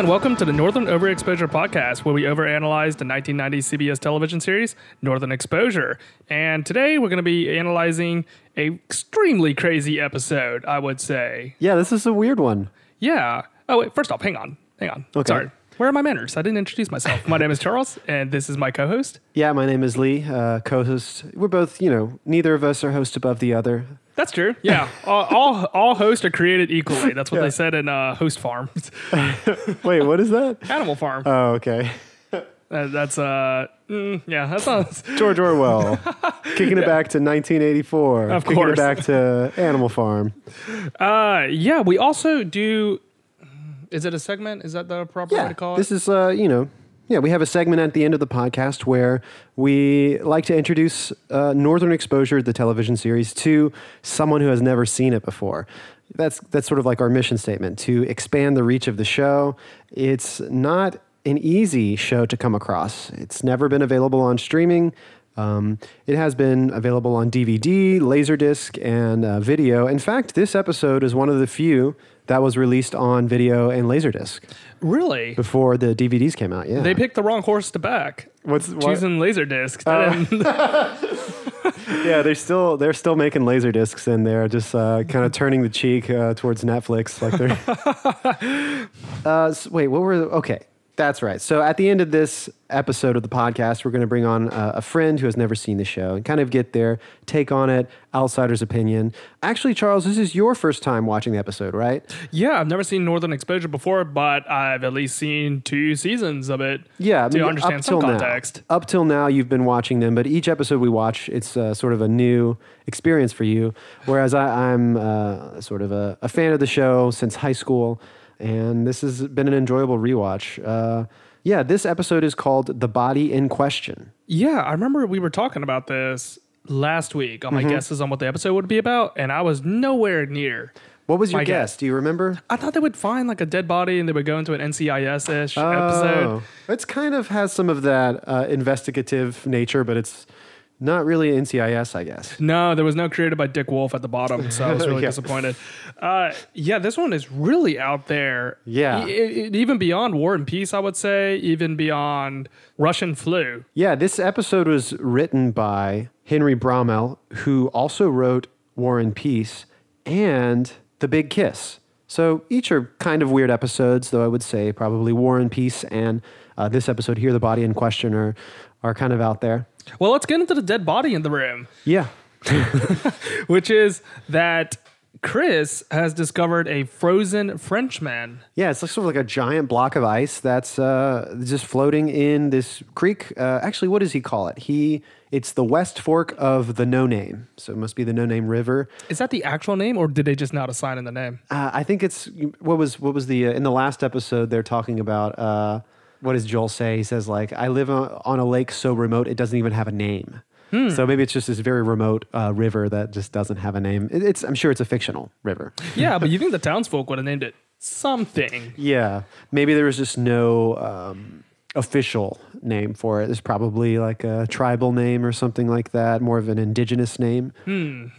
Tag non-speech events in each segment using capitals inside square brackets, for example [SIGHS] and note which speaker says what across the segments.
Speaker 1: And welcome to the Northern Overexposure Podcast, where we overanalyze the 1990 CBS television series Northern Exposure. And today we're going to be analyzing a extremely crazy episode, I would say.
Speaker 2: Yeah, this is a weird one.
Speaker 1: Yeah. Oh wait, first off, hang on, hang on.
Speaker 2: Okay.
Speaker 1: Sorry. Where are my manners? I didn't introduce myself. My name is Charles, and this is my co-host.
Speaker 2: Yeah, my name is Lee, uh, co-host. We're both, you know, neither of us are host above the other.
Speaker 1: That's true. Yeah, [LAUGHS] all, all all hosts are created equally. That's what
Speaker 2: Yeah.
Speaker 1: they said in uh, Host Farm, [LAUGHS] [LAUGHS]
Speaker 2: Wait, what is that?
Speaker 1: Animal Farm.
Speaker 2: Oh, okay.
Speaker 1: Uh, that's uh, mm, yeah, that's not.
Speaker 2: George Orwell, kicking it back to 1984.
Speaker 1: Of
Speaker 2: kicking
Speaker 1: course.
Speaker 2: it back to Animal Farm.
Speaker 1: Uh, yeah, we also do. Is it a segment? Is that the proper way to call it?
Speaker 2: this is, uh, you know, yeah, we have a segment at the end of the podcast where we like to introduce uh, Northern Exposure, the television series, to someone who has never seen it before. That's that's sort of like our mission statement to expand the reach of the show. It's not an easy show to come across. It's never been available on streaming. Um, it has been available on DVD, Laserdisc, and uh, video. In fact, this episode is one of the few that was released on video and Laserdisc
Speaker 1: really?
Speaker 2: before the DVDs came out. Yeah,
Speaker 1: They picked the wrong horse to back.
Speaker 2: What's what?
Speaker 1: Choosing Laserdisc. That didn't- [LAUGHS] [LAUGHS]
Speaker 2: yeah, they're still they're still making laser discs and they're just uh, kind of turning the cheek uh, towards Netflix. Like they're. [LAUGHS] uh, s- wait, what were? Okay, that's right. So at the end of this episode of the podcast, we're going to bring on uh, a friend who has never seen the show and kind of get their take on it, outsider's opinion. Actually, Charles, this is your first time watching the episode, right?
Speaker 1: yeah, I've never seen Northern Exposure before, but I've at least seen two seasons of it.
Speaker 2: Yeah, I mean,
Speaker 1: understand
Speaker 2: up
Speaker 1: some
Speaker 2: till
Speaker 1: context.
Speaker 2: Now, up till now, you've been watching them, but each episode we watch, it's uh, sort of a new experience for you. Whereas I, I'm uh, sort of a, a fan of the show since high school, and this has been an enjoyable rewatch. Uh, yeah, this episode is called "The Body in Question."
Speaker 1: Yeah, I remember we were talking about this last week on my
Speaker 2: Mm-hmm.
Speaker 1: guesses on what the episode would be about, and I was nowhere near.
Speaker 2: What was your guess?
Speaker 1: guess.
Speaker 2: Do you remember?
Speaker 1: I thought they would find like a dead body and they would go into an NCIS ish episode.
Speaker 2: Oh, it's kind of has some of that uh, investigative nature, but it's not really NCIS, I guess.
Speaker 1: No, there was no created by Dick Wolf at the bottom, so I was really [LAUGHS]
Speaker 2: Yeah.
Speaker 1: disappointed. Uh, yeah, this one is really out there.
Speaker 2: Yeah.
Speaker 1: E- e- even beyond War and Peace, I would say, even beyond Russian flu.
Speaker 2: Yeah, this episode was written by Henry Bromell, who also wrote War and Peace and The Big Kiss. So each are kind of weird episodes, though I would say probably War and Peace and uh, this episode here, The Body in Question, are, are kind of out there.
Speaker 1: Well, let's get into the dead body in the room,
Speaker 2: Yeah. [LAUGHS]
Speaker 1: which is that Chris has discovered a frozen Frenchman.
Speaker 2: Yeah, it's like sort of like a giant block of ice that's uh, just floating in this creek. Uh, actually, what does he call it? He it's the West Fork of the No Name, so it must be the No Name River.
Speaker 1: Is that the actual name, or did they just not assign in the name?
Speaker 2: Uh, I think it's what was what was the uh, in the last episode they're talking about. Uh, what does Joel say? He says like, "I live on, a lake so remote it doesn't even have a name." So maybe it's just this very remote uh, river that just doesn't have a name. It, it's I'm sure it's a fictional river. [LAUGHS]
Speaker 1: yeah, but you think the townsfolk would have named it something?
Speaker 2: Yeah, maybe there was just no um, official name for it. There's probably like a tribal name or something like that, more of an indigenous name.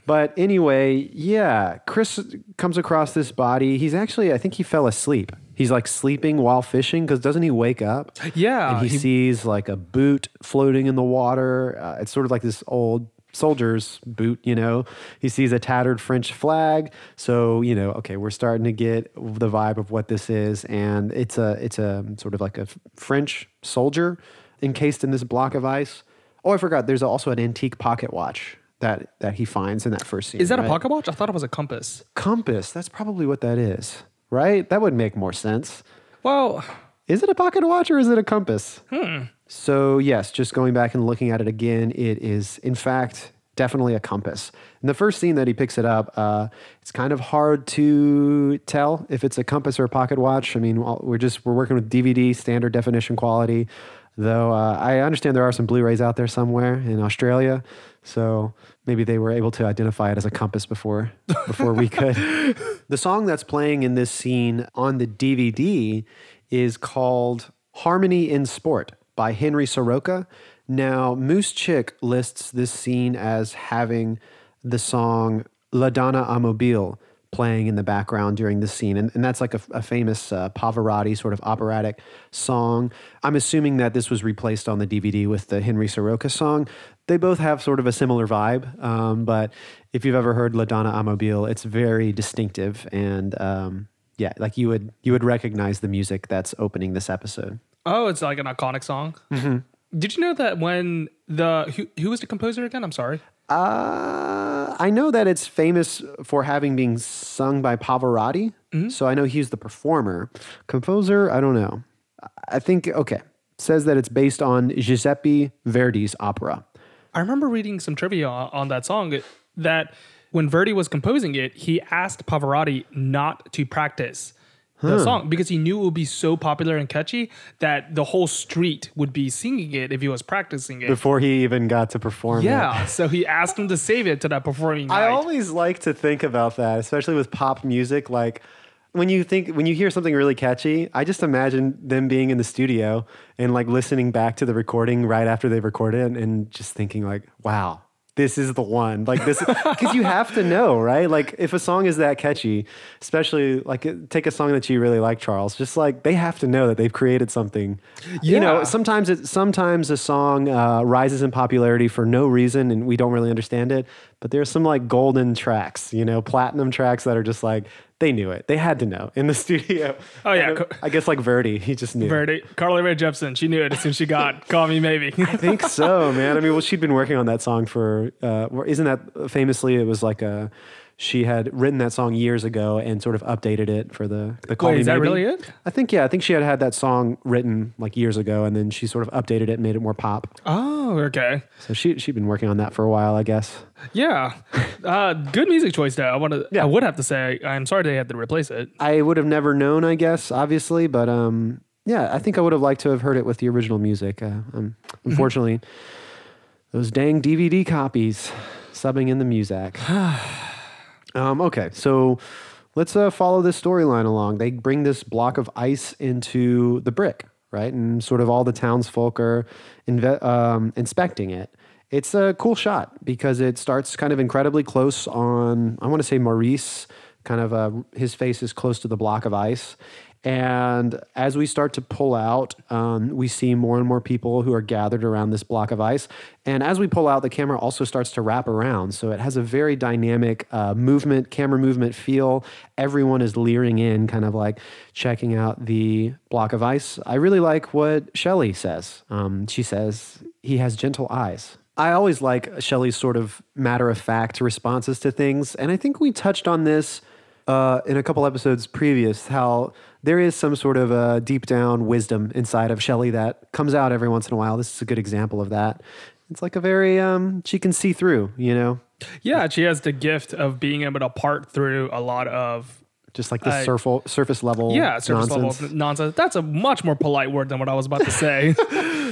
Speaker 2: But anyway, yeah, Chris comes across this body. He's actually, I think he fell asleep. He's like sleeping while fishing because doesn't he wake up?
Speaker 1: Yeah,
Speaker 2: and he,
Speaker 1: he-
Speaker 2: sees like a boot floating in the water. Uh, it's sort of like this old soldier's boot, you know. He sees a tattered French flag, so you know, okay, we're starting to get the vibe of what this is, and it's a it's a sort of like a French soldier encased in this block of ice. Oh, I forgot. There's also an antique pocket watch that that he finds in that first scene.
Speaker 1: Is that a pocket watch? I thought it was a compass.
Speaker 2: compass? That's probably what that is, right? That would make more sense.
Speaker 1: Well,
Speaker 2: Is it a pocket watch or is it a compass? Hmm. So, yes, just going back and looking at it again, it is, in fact, definitely a compass. In the first scene that he picks it up, uh, it's kind of hard to tell if it's a compass or a pocket watch. I mean, we're just we're working with DVD standard definition quality, though. Uh, I understand there are some Blu-rays out there somewhere in Australia, so maybe they were able to identify it as a compass before before we could. [LAUGHS] The song that's playing in this scene on the DVD is called Harmony in Sport by Henry Soroka. Now, Moosechick lists this scene as having the song La Donna a playing in the background during the scene. And, and that's like a, a famous uh, Pavarotti sort of operatic song. I'm assuming that this was replaced on the DVD with the Henry Soroka song. They both have sort of a similar vibe, um, but if you've ever heard La Donna a it's very distinctive and um, yeah, like you would you would recognize the music that's opening this episode.
Speaker 1: Oh, it's like an iconic song. Mm-hmm. Did you know that when the who, who was the composer again? I'm sorry.
Speaker 2: Uh, I know that it's famous for having been sung by Pavarotti.
Speaker 1: Mm-hmm.
Speaker 2: So I know he's the performer. Composer, I don't know. I think, okay, says that it's based on Giuseppe Verdi's opera.
Speaker 1: I remember reading some trivia on, on that song that when Verdi was composing it, he asked Pavarotti not to practice the song because he knew it would be so popular and catchy that the whole street would be singing it if he was practicing it.
Speaker 2: Before he even got to perform it.
Speaker 1: yeah, so he asked him to save it to that performing night.
Speaker 2: I always like to think about that, especially with pop music. Like when you think when you hear something really catchy, I just imagine them being in the studio and like listening back to the recording right after they've recorded and just thinking like, wow. This is the one. Like this because you have to know, right? Like if a song is that catchy, especially like take a song that you really like, Charles, just like they have to know that they've created something. You know, sometimes it sometimes a song uh, rises in popularity for no reason and we don't really understand it but there's some like golden tracks you know platinum tracks that are just like they knew it they had to know in the [LAUGHS] studio
Speaker 1: Oh, yeah.
Speaker 2: And i guess like verdi he just knew
Speaker 1: Verdi, Carly Rae Jepsen, she knew it as soon as she got [LAUGHS] "Call Me Maybe."
Speaker 2: I think so, man. I mean, well, she'd been working on that song for, uh, isn't that famously? It was like a, she had written that song years ago and sort of updated it for the the Call
Speaker 1: Wait,
Speaker 2: Me
Speaker 1: is that
Speaker 2: Maybe.
Speaker 1: really it?
Speaker 2: I think yeah. I think she had had that song written like years ago, and then she sort of updated it, and made it more pop.
Speaker 1: oh, okay.
Speaker 2: So she she'd been working on that for a while, I guess.
Speaker 1: Yeah, [LAUGHS] uh, good music choice though. I want to.
Speaker 2: Yeah.
Speaker 1: I would have to say I'm sorry they had to replace it.
Speaker 2: I would have never known, I guess, obviously, but um, yeah, I think I would have liked to have heard it with the original music. Uh, um, unfortunately, those dang DVD copies subbing in the music. [SIGHS] [SIGHS] [SIGHS] um, okay, so let's uh, follow this storyline along. They bring this block of ice into the brick, right? And sort of all the townsfolk are inve- um, inspecting it. It's a cool shot because it starts kind of incredibly close on, I want to say Maurice, kind of uh, his face is close to the block of ice. And as we start to pull out, um, we see more and more people who are gathered around this block of ice. And as we pull out, the camera also starts to wrap around. So it has a very dynamic uh, movement, camera movement feel. Everyone is leering in, kind of like checking out the block of ice. I really like what Shelley says. Um, she says, he has gentle eyes. I always like Shelley's sort of matter of fact responses to things. And I think we touched on this uh, in a couple episodes previous how there is some sort of a deep down wisdom inside of Shelley that comes out every once in a while. This is a good example of that. It's like a very, um, she can see through, you know,
Speaker 1: Yeah, she has the gift of being able to part through a lot of
Speaker 2: just like the
Speaker 1: I-
Speaker 2: surf- surface level.
Speaker 1: yeah surface
Speaker 2: nonsense.
Speaker 1: level nonsense. That's a much more polite word than what I was about to say. [LAUGHS] [LAUGHS]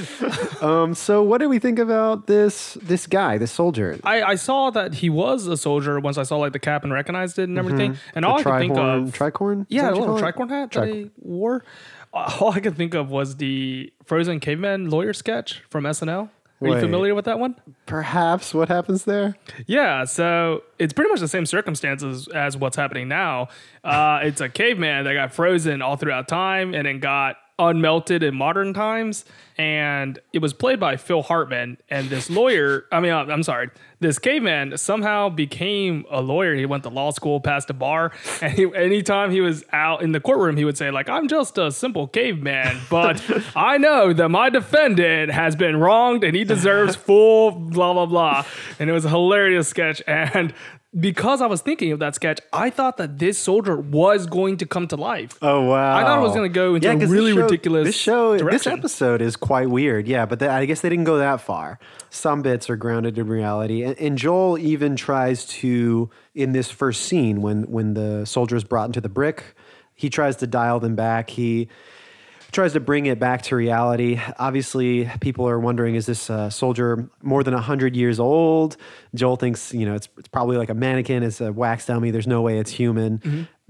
Speaker 2: Um, so what do we think about this this guy, this soldier?
Speaker 1: I, I saw that he was a soldier once I saw like the cap and recognized it and everything. And all I could think of
Speaker 2: tricorn?
Speaker 1: Yeah, a little tricorn hat that
Speaker 2: Tricorn.
Speaker 1: he wore. Uh, [LAUGHS] All I could think of was the Frozen Caveman lawyer sketch from SNL. Are you familiar with that one?
Speaker 2: Perhaps what happens there?
Speaker 1: Yeah, so it's pretty much the same circumstances as what's happening now. Uh, it's a caveman that got frozen all throughout time and then got unmelted in modern times. And it was played by Phil Hartman. And this lawyer, I mean, I'm sorry, this caveman somehow became a lawyer. He went to law school, passed a bar. [LAUGHS] And he, anytime he was out in the courtroom, he would say, like, I'm just a simple caveman, but [LAUGHS] I know that my defendant has been wronged and he deserves [LAUGHS] full blah, blah, blah. And it was a hilarious sketch. And because I was thinking of that sketch, I thought that this soldier was going to come to life.
Speaker 2: Oh wow!
Speaker 1: I thought it was gonna go into a
Speaker 2: 'cause this
Speaker 1: really
Speaker 2: show-
Speaker 1: ridiculous
Speaker 2: This show,
Speaker 1: direction.
Speaker 2: this episode is quite weird. Yeah, but the, I guess they didn't go that far. Some bits are grounded in reality, and, and Joel even tries to in this first scene when when the soldier is brought into the brick, he tries to dial them back. He tries to bring it back to reality. Obviously, people are wondering is this uh, soldier more than 100 years old? Joel thinks, you know, it's, it's probably like a mannequin, it's a wax dummy. There's no way it's human.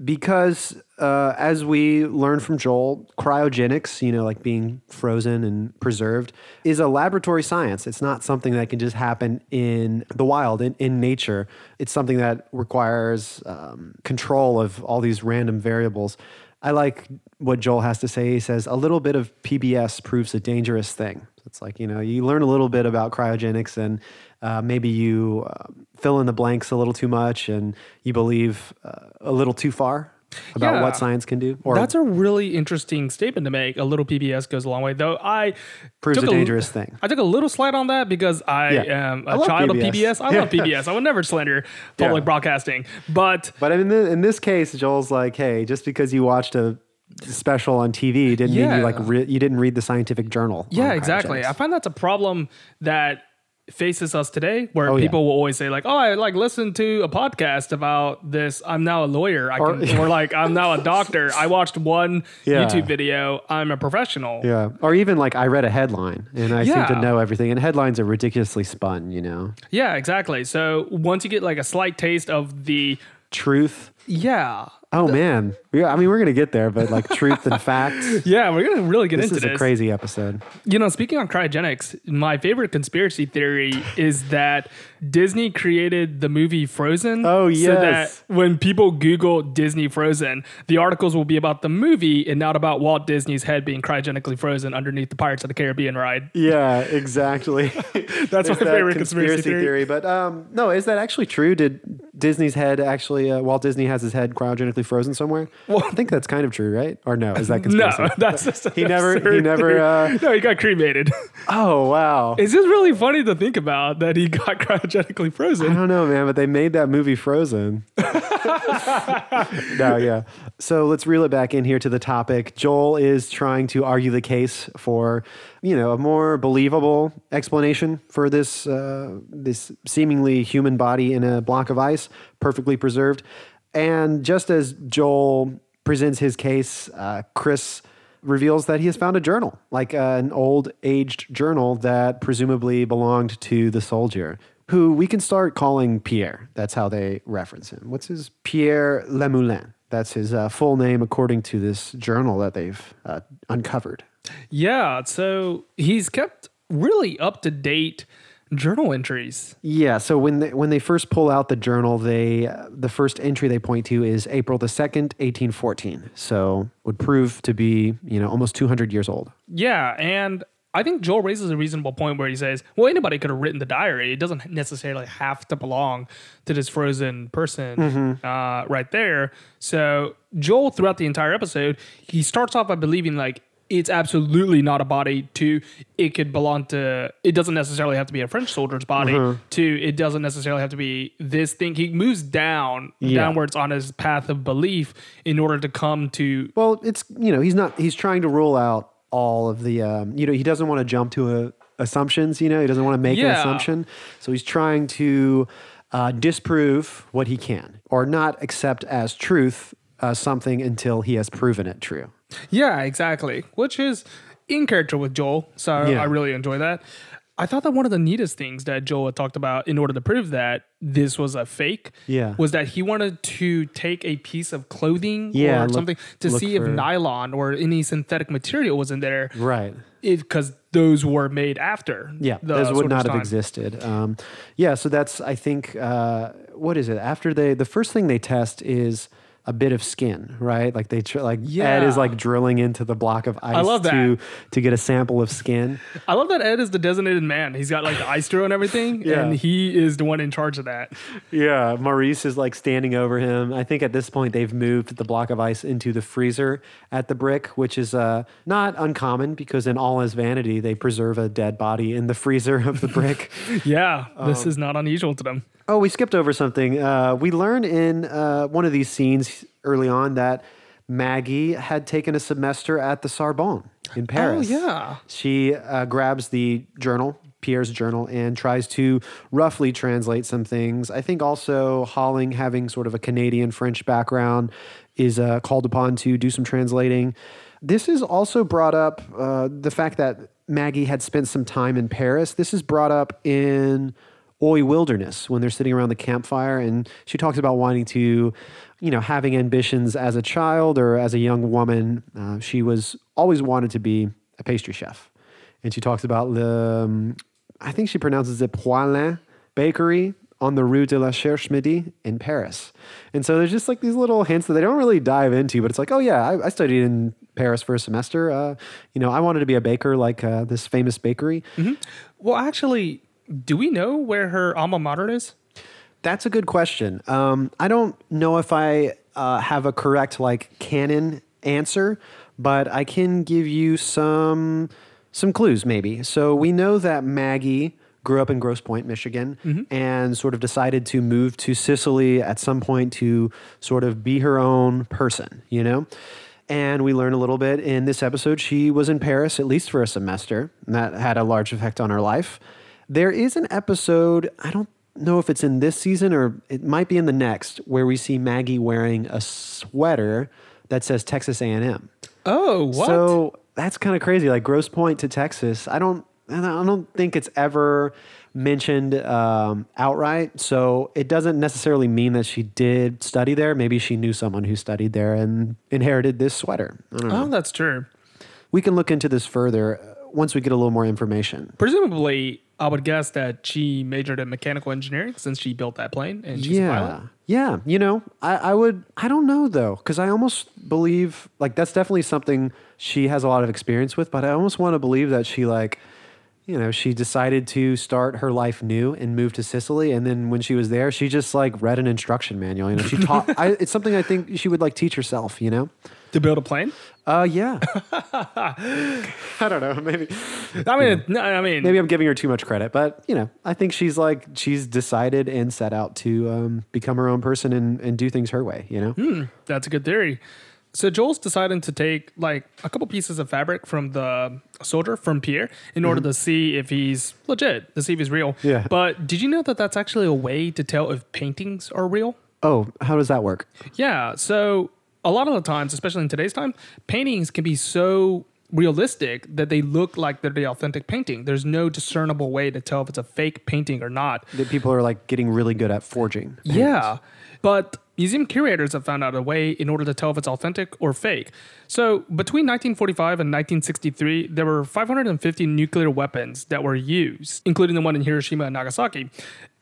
Speaker 2: Because uh, as we learn from Joel, cryogenics, you know, like being frozen and preserved, is a laboratory science. It's not something that can just happen in the wild, in, in nature. It's something that requires um, control of all these random variables. I like what Joel has to say. He says, a little bit of PBS proves a dangerous thing. It's like, you know, you learn a little bit about cryogenics and uh, maybe you uh, fill in the blanks a little too much and you believe uh, a little too far about
Speaker 1: Yeah.
Speaker 2: what science can do or
Speaker 1: That's a really interesting statement to make. A little PBS goes a long way, though. I
Speaker 2: proves a dangerous thing.
Speaker 1: I took a little slide on that because I
Speaker 2: Yeah.
Speaker 1: am
Speaker 2: I
Speaker 1: a
Speaker 2: love
Speaker 1: child
Speaker 2: PBS.
Speaker 1: of PBS. I love [LAUGHS] PBS. I would never slander public
Speaker 2: Yeah.
Speaker 1: broadcasting, but
Speaker 2: But in, the, in this case, Joel's like, hey, just because you watched a special on TV didn't mean you like re- you didn't read the scientific journal.
Speaker 1: yeah, exactly. I find that's a problem that faces us today where
Speaker 2: Oh, yeah.
Speaker 1: people will always say like oh i like listened to a podcast about this i'm now a lawyer i
Speaker 2: Or-
Speaker 1: can or like i'm now a [LAUGHS] doctor i watched one
Speaker 2: Yeah.
Speaker 1: youtube video i'm a professional
Speaker 2: Yeah. Or even like I read a headline and I seem to know everything. And headlines are ridiculously spun, you know.
Speaker 1: yeah exactly so once you get like a slight taste of the
Speaker 2: Truth.
Speaker 1: yeah
Speaker 2: Oh man. Yeah, I mean we're gonna get there, but like truth and facts. [LAUGHS]
Speaker 1: yeah we're gonna really get
Speaker 2: This
Speaker 1: into
Speaker 2: is
Speaker 1: this This is
Speaker 2: a crazy episode.
Speaker 1: You know, speaking on cryogenics, my favorite conspiracy theory is that Disney created the movie Frozen.
Speaker 2: Oh,
Speaker 1: So that when people Google Disney Frozen, the articles will be about the movie and not about Walt Disney's head being cryogenically frozen underneath the Pirates of the Caribbean ride.
Speaker 2: Yeah, exactly. [LAUGHS]
Speaker 1: That's my
Speaker 2: that
Speaker 1: favorite conspiracy, theory.
Speaker 2: But um, no, is that actually true? Did Disney's head actually? Uh, Walt Disney has his head cryogenically frozen somewhere. Well, I think that's kind of true, right? Or no? Is that [LAUGHS] conspiracy?
Speaker 1: No, that's just
Speaker 2: He [LAUGHS] never- he never, uh,
Speaker 1: no, he got cremated.
Speaker 2: Oh wow.
Speaker 1: it's just really funny to think about that he got cryogenically
Speaker 2: I
Speaker 1: frozen.
Speaker 2: I don't know, man, but they made that movie Frozen. [LAUGHS] no, yeah. So let's reel it back in here to the topic. Joel is trying to argue the case for, you know, a more believable explanation for this uh, this seemingly human body in a block of ice, perfectly preserved. And just as Joel presents his case, uh, Chris reveals that he has found a journal, like uh, an old aged journal that presumably belonged to the soldier, who we can start calling Pierre. That's how they reference him. What's his Pierre Lemoulin? That's his uh, full name according to this journal that they've uh, uncovered.
Speaker 1: Yeah, so he's kept really up to date journal entries.
Speaker 2: Yeah. So when they, when they first pull out the journal, they uh, the first entry they point to is April the second, eighteen fourteen. So would prove to be you know almost two hundred years old.
Speaker 1: Yeah, and I think Joel raises a reasonable point where he says, well, anybody could have written the diary. It doesn't necessarily have to belong to this frozen person uh, right there. So Joel, throughout the entire episode, he starts off by believing like it's absolutely not a body to it could belong to it doesn't necessarily have to be a French soldier's body to it doesn't necessarily have to be this thing. He moves down
Speaker 2: Yeah.
Speaker 1: downwards on his path of belief in order to come to
Speaker 2: Well, it's you know he's not he's trying to rule out all of the um, you know he doesn't want to jump to a, assumptions. You know he doesn't want to make an assumption, so he's trying to uh, disprove what he can or not accept as truth uh, something until he has proven it true.
Speaker 1: Yeah, exactly. Which is in character with Joel. So
Speaker 2: Yeah.
Speaker 1: I really enjoy that. I thought that one of the neatest things that Joel had talked about in order to prove that this was a fake
Speaker 2: Yeah.
Speaker 1: was that he wanted to take a piece of clothing
Speaker 2: Yeah,
Speaker 1: or
Speaker 2: look-
Speaker 1: something to see if nylon or any synthetic material was in there
Speaker 2: Right.
Speaker 1: because those were made after.
Speaker 2: Yeah,
Speaker 1: the
Speaker 2: those would not have existed. Um, yeah, so that's I think uh, what is it? After they, the first thing they test is a bit of skin, right? Like they tr- like Ed is like drilling into the block of ice I
Speaker 1: love
Speaker 2: to
Speaker 1: that.
Speaker 2: to get a sample of skin.
Speaker 1: I love that Ed is the designated man. He's got like the ice drill and everything, [LAUGHS]
Speaker 2: Yeah.
Speaker 1: and he is the one in charge of that.
Speaker 2: Yeah, Maurice is like standing over him. I think at this point they've moved the block of ice into the freezer at the brick, which is uh, not uncommon because in All Is Vanity they preserve a dead body in the freezer of the brick. [LAUGHS]
Speaker 1: Yeah,
Speaker 2: Um,
Speaker 1: this is not unusual to them.
Speaker 2: Oh, we skipped over something. Uh, we learn in uh, one of these scenes early on that Maggie had taken a semester at the Sorbonne in Paris.
Speaker 1: Oh, yeah.
Speaker 2: She uh, grabs the journal Pierre's journal and tries to roughly translate some things. I think also Holling, having sort of a Canadian French background, is uh, called upon to do some translating. This is also brought up uh, the fact that Maggie had spent some time in Paris. This is brought up in Oi Wilderness when they're sitting around the campfire, and she talks about wanting to, you know, having ambitions as a child or as a young woman. Uh, she was always wanted to be a pastry chef, and she talks about the, um, I think she pronounces it Poilâne Bakery on the Rue de la Cherche Midi in Paris. And so there's just like these little hints that they don't really dive into, but it's like, oh yeah, I, I studied in Paris for a semester. Uh, you know, I wanted to be a baker like uh, this famous bakery.
Speaker 1: Well, actually, do we know where her alma mater is?
Speaker 2: That's a good question. Um, I don't know if I uh, have a correct like canon answer, but I can give you some some clues maybe. So we know that Maggie grew up in Grosse Pointe, Michigan, and sort of decided to move to Cicely at some point to sort of be her own person, you know. And we learn a little bit in this episode. She was in Paris at least for a semester, and that had a large effect on her life. There is an episode, I don't know if it's in this season or it might be in the next, where we see Maggie wearing a sweater that says Texas A&M.
Speaker 1: Oh, what?
Speaker 2: So that's kind of crazy. Like Grosse Pointe to Texas. I don't. I don't think it's ever mentioned um, outright. So it doesn't necessarily mean that she did study there. Maybe she knew someone who studied there and inherited this sweater. I don't know.
Speaker 1: oh, that's true.
Speaker 2: We can look into this further uh, once we get a little more information.
Speaker 1: Presumably, I would guess that she majored in mechanical engineering since she built that plane and she's a pilot.
Speaker 2: yeah. Yeah. You know, I, I would, I don't know though, because I almost believe like that's definitely something she has a lot of experience with, but I almost want to believe that she like, you know, she decided to start her life new and move to Cicely. And then when she was there, she just like read an instruction manual. You know, she taught, [LAUGHS] I, it's something I think she would like teach herself, you know?
Speaker 1: To build a plane?
Speaker 2: Uh, yeah. [LAUGHS] I don't know. Maybe,
Speaker 1: I mean, no, I mean,
Speaker 2: maybe I'm giving her too much credit, but you know, I think she's like, she's decided and set out to um, become her own person and, and do things her way, you know?
Speaker 1: That's a good theory. So Joel's deciding to take like a couple pieces of fabric from the soldier from Pierre in order to see if he's legit, to see if he's real.
Speaker 2: Yeah.
Speaker 1: But did you know that that's actually a way to tell if paintings are real?
Speaker 2: Oh, how does that work?
Speaker 1: Yeah. So a lot of the times, especially in today's time, paintings can be so realistic that they look like they're the authentic painting. There's no discernible way to tell if it's a fake painting or not.
Speaker 2: That people are like getting really good at forging.
Speaker 1: Yeah. But museum curators have found out a way in order to tell if it's authentic or fake. So, between 1945 and 1963, there were 550 nuclear weapons that were used, including the one in Hiroshima and Nagasaki.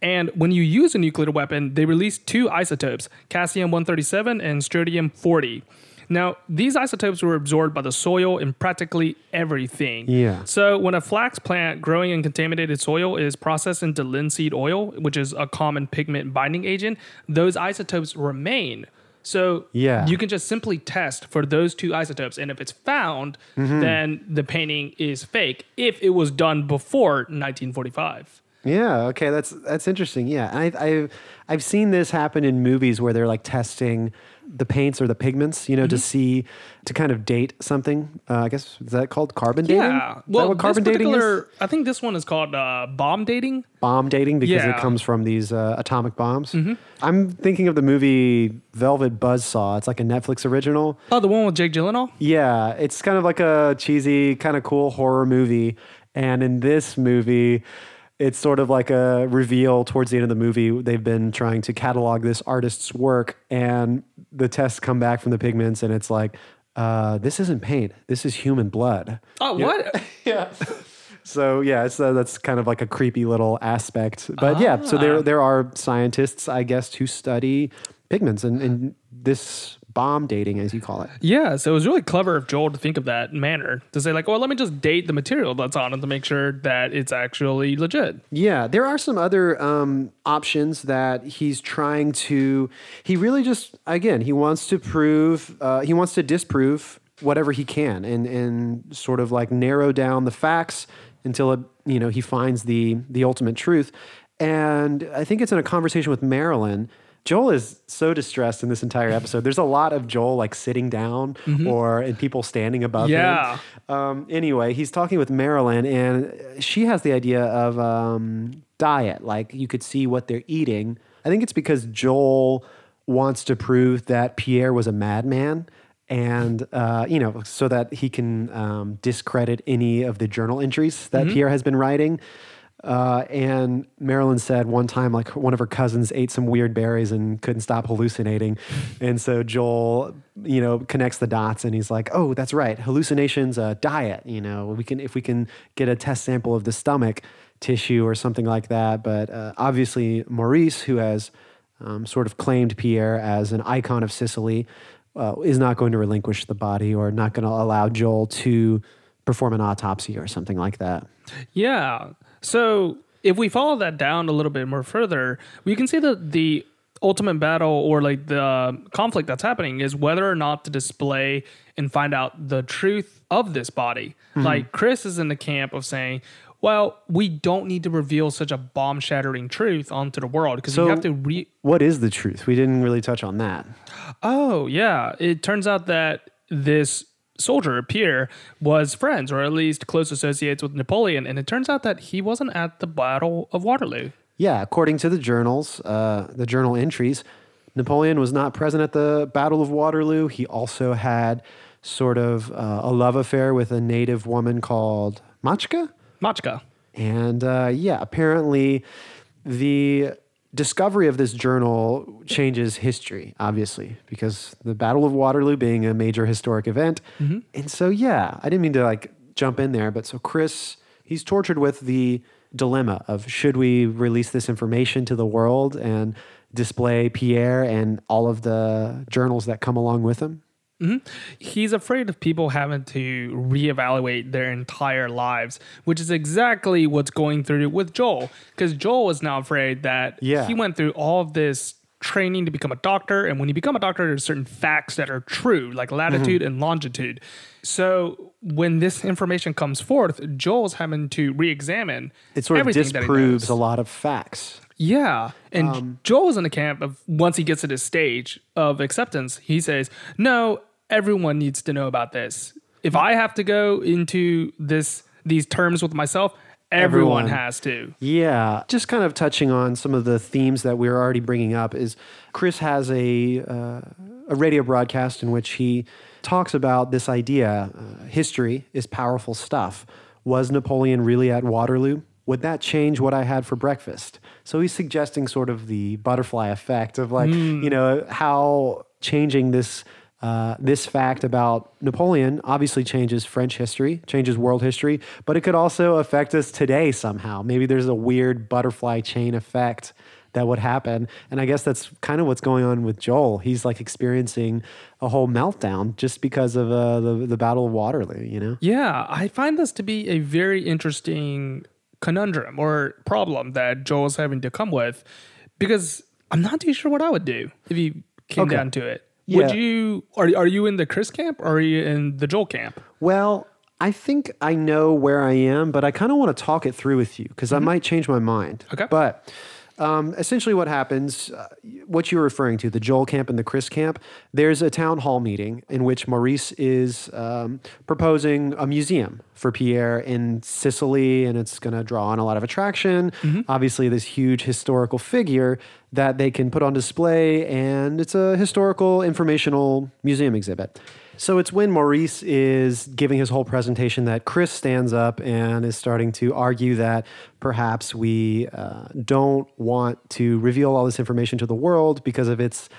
Speaker 1: And when you use a nuclear weapon, they release two isotopes, Cesium 137 and Strontium 40. Now, these isotopes were absorbed by the soil in practically everything.
Speaker 2: Yeah.
Speaker 1: So when a flax plant growing in contaminated soil is processed into linseed oil, which is a common pigment binding agent, those isotopes remain. So
Speaker 2: Yeah.
Speaker 1: you can just simply test for those two isotopes, and if it's found,
Speaker 2: Mm-hmm.
Speaker 1: then the painting is fake. If it was done before 1945.
Speaker 2: Yeah. Okay. That's that's interesting. Yeah. I, I've I've seen this happen in movies where they're like testing the paints or the pigments, you know, to
Speaker 1: Mm-hmm.
Speaker 2: see to kind of date something. Uh, I guess is that called carbon dating?
Speaker 1: Yeah. Well,
Speaker 2: carbon dating is?
Speaker 1: I think this one is called uh, bomb dating.
Speaker 2: Bomb dating because it
Speaker 1: Yeah. Mm-hmm.
Speaker 2: comes from these uh, atomic bombs. I'm thinking of the movie Velvet Buzzsaw. It's like a Netflix original.
Speaker 1: Oh, the one with Jake Gyllenhaal.
Speaker 2: Yeah, it's kind of like a cheesy, kind of cool horror movie. And in this movie, it's sort of like a reveal towards the end of the movie. They've been trying to catalog this artist's work, and the tests come back from the pigments, and it's like, uh, this isn't paint. This is human blood.
Speaker 1: Oh, what? [LAUGHS]
Speaker 2: Yeah. So yeah, it's uh, that's kind of like a creepy little aspect. But yeah, so there there are scientists, I guess, who study pigments and, and this bomb dating, as you call it.
Speaker 1: Yeah, so it was really clever of Joel to think of that manner to say like, well, let me just date the material that's on it to make sure that it's actually legit.
Speaker 2: Yeah, there are some other um, options that he's trying to. He really just again he wants to prove uh, he wants to disprove whatever he can and and sort of like narrow down the facts until it, you know he finds the the ultimate truth. And I think it's in a conversation with Marilyn Joel is so distressed in this entire episode. There's a lot of Joel like sitting down or and people standing above
Speaker 1: Yeah.
Speaker 2: him. Um, anyway, he's talking with Marilyn, and she has the idea of um, diet. Like you could see what they're eating. I think it's because Joel wants to prove that Pierre was a madman. And uh, you know, so that he can um, discredit any of the journal entries that Pierre has been writing. Uh, and Marilyn said one time, like one of her cousins ate some weird berries and couldn't stop hallucinating. And so Joel, you know, connects the dots and he's like, oh, that's right. Hallucinations, uh, diet, you know, we can, if we can get a test sample of the stomach tissue or something like that. But uh, obviously, Maurice, who has um, sort of claimed Pierre as an icon of Cicely, uh, is not going to relinquish the body or not going to allow Joel to perform an autopsy or something like that.
Speaker 1: Yeah. So if we follow that down a little bit more further, we can see that the ultimate battle or like the conflict that's happening is whether or not to display and find out the truth of this body.
Speaker 2: Mm-hmm.
Speaker 1: Like Chris is in the camp of saying, well, we don't need to reveal such a bomb shattering truth onto the world because
Speaker 2: So-
Speaker 1: you have to re
Speaker 2: What is the truth? We didn't really touch on that.
Speaker 1: Oh, yeah. It turns out that this soldier, Pierre, was friends or at least close associates with Napoleon. And it turns out that he wasn't at the Battle of Waterloo.
Speaker 2: Yeah, according to the journals, uh, the journal entries, Napoleon was not present at the Battle of Waterloo. He also had sort of uh, a love affair with a native woman called Machka.
Speaker 1: Machka.
Speaker 2: And uh, yeah, apparently the discovery of this journal changes history, obviously, because the Battle of Waterloo being a major historic event. Mm-hmm. And so, yeah, I didn't mean to like jump in there, but so Chris, he's tortured with the dilemma of should we release this information to the world and display Pierre and all of the journals that come along with him?
Speaker 1: He's afraid of people having to reevaluate their entire lives, which is exactly what's going through with Joel. Because Joel is now afraid that
Speaker 2: Yeah.
Speaker 1: he went through all of this training to become a doctor. And when you become a doctor, there's certain facts that are true, like latitude and longitude. So when this information comes forth, Joel's having to re examine
Speaker 2: It sort of disproves a lot of facts.
Speaker 1: Yeah. And
Speaker 2: Um,
Speaker 1: Joel's in the camp of once he gets to this stage of acceptance, he says, No, everyone needs to know about this. If I have to go into this these terms with myself, everyone,
Speaker 2: Everyone.
Speaker 1: has to.
Speaker 2: Yeah, just kind of touching on some of the themes that we are already bringing up is Chris has a uh, a radio broadcast in which he talks about this idea: uh, history is powerful stuff. Was Napoleon really at Waterloo? Would that change what I had for breakfast? So he's suggesting sort of the butterfly effect of like you know how changing this uh, this fact about Napoleon obviously changes French history, changes world history, but it could also affect us today somehow. Maybe there's a weird butterfly chain effect that would happen. And I guess that's kind of what's going on with Joel. He's like experiencing a whole meltdown just because of uh, the, the Battle of Waterloo, you know?
Speaker 1: Yeah, I find this to be a very interesting conundrum or problem that Joel's having to come with because I'm not too sure what I would do if you came
Speaker 2: Okay.
Speaker 1: down to it. Would you are are you in the Chris camp or are you in the Joel camp?
Speaker 2: Well, I think I know where I am, but I kind of want to talk it through with you because I might change my mind.
Speaker 1: Okay.
Speaker 2: But um, essentially, what happens, uh, what you're referring to, the Joel camp and the Chris camp, there's a town hall meeting in which Maurice is um, proposing a museum for Pierre in Cicely, and it's going to draw on a lot of attraction. Obviously, this huge historical figure that they can put on display, and it's a historical informational museum exhibit. So it's when Maurice is giving his whole presentation that Chris stands up and is starting to argue that perhaps we uh, don't want to reveal all this information to the world because of its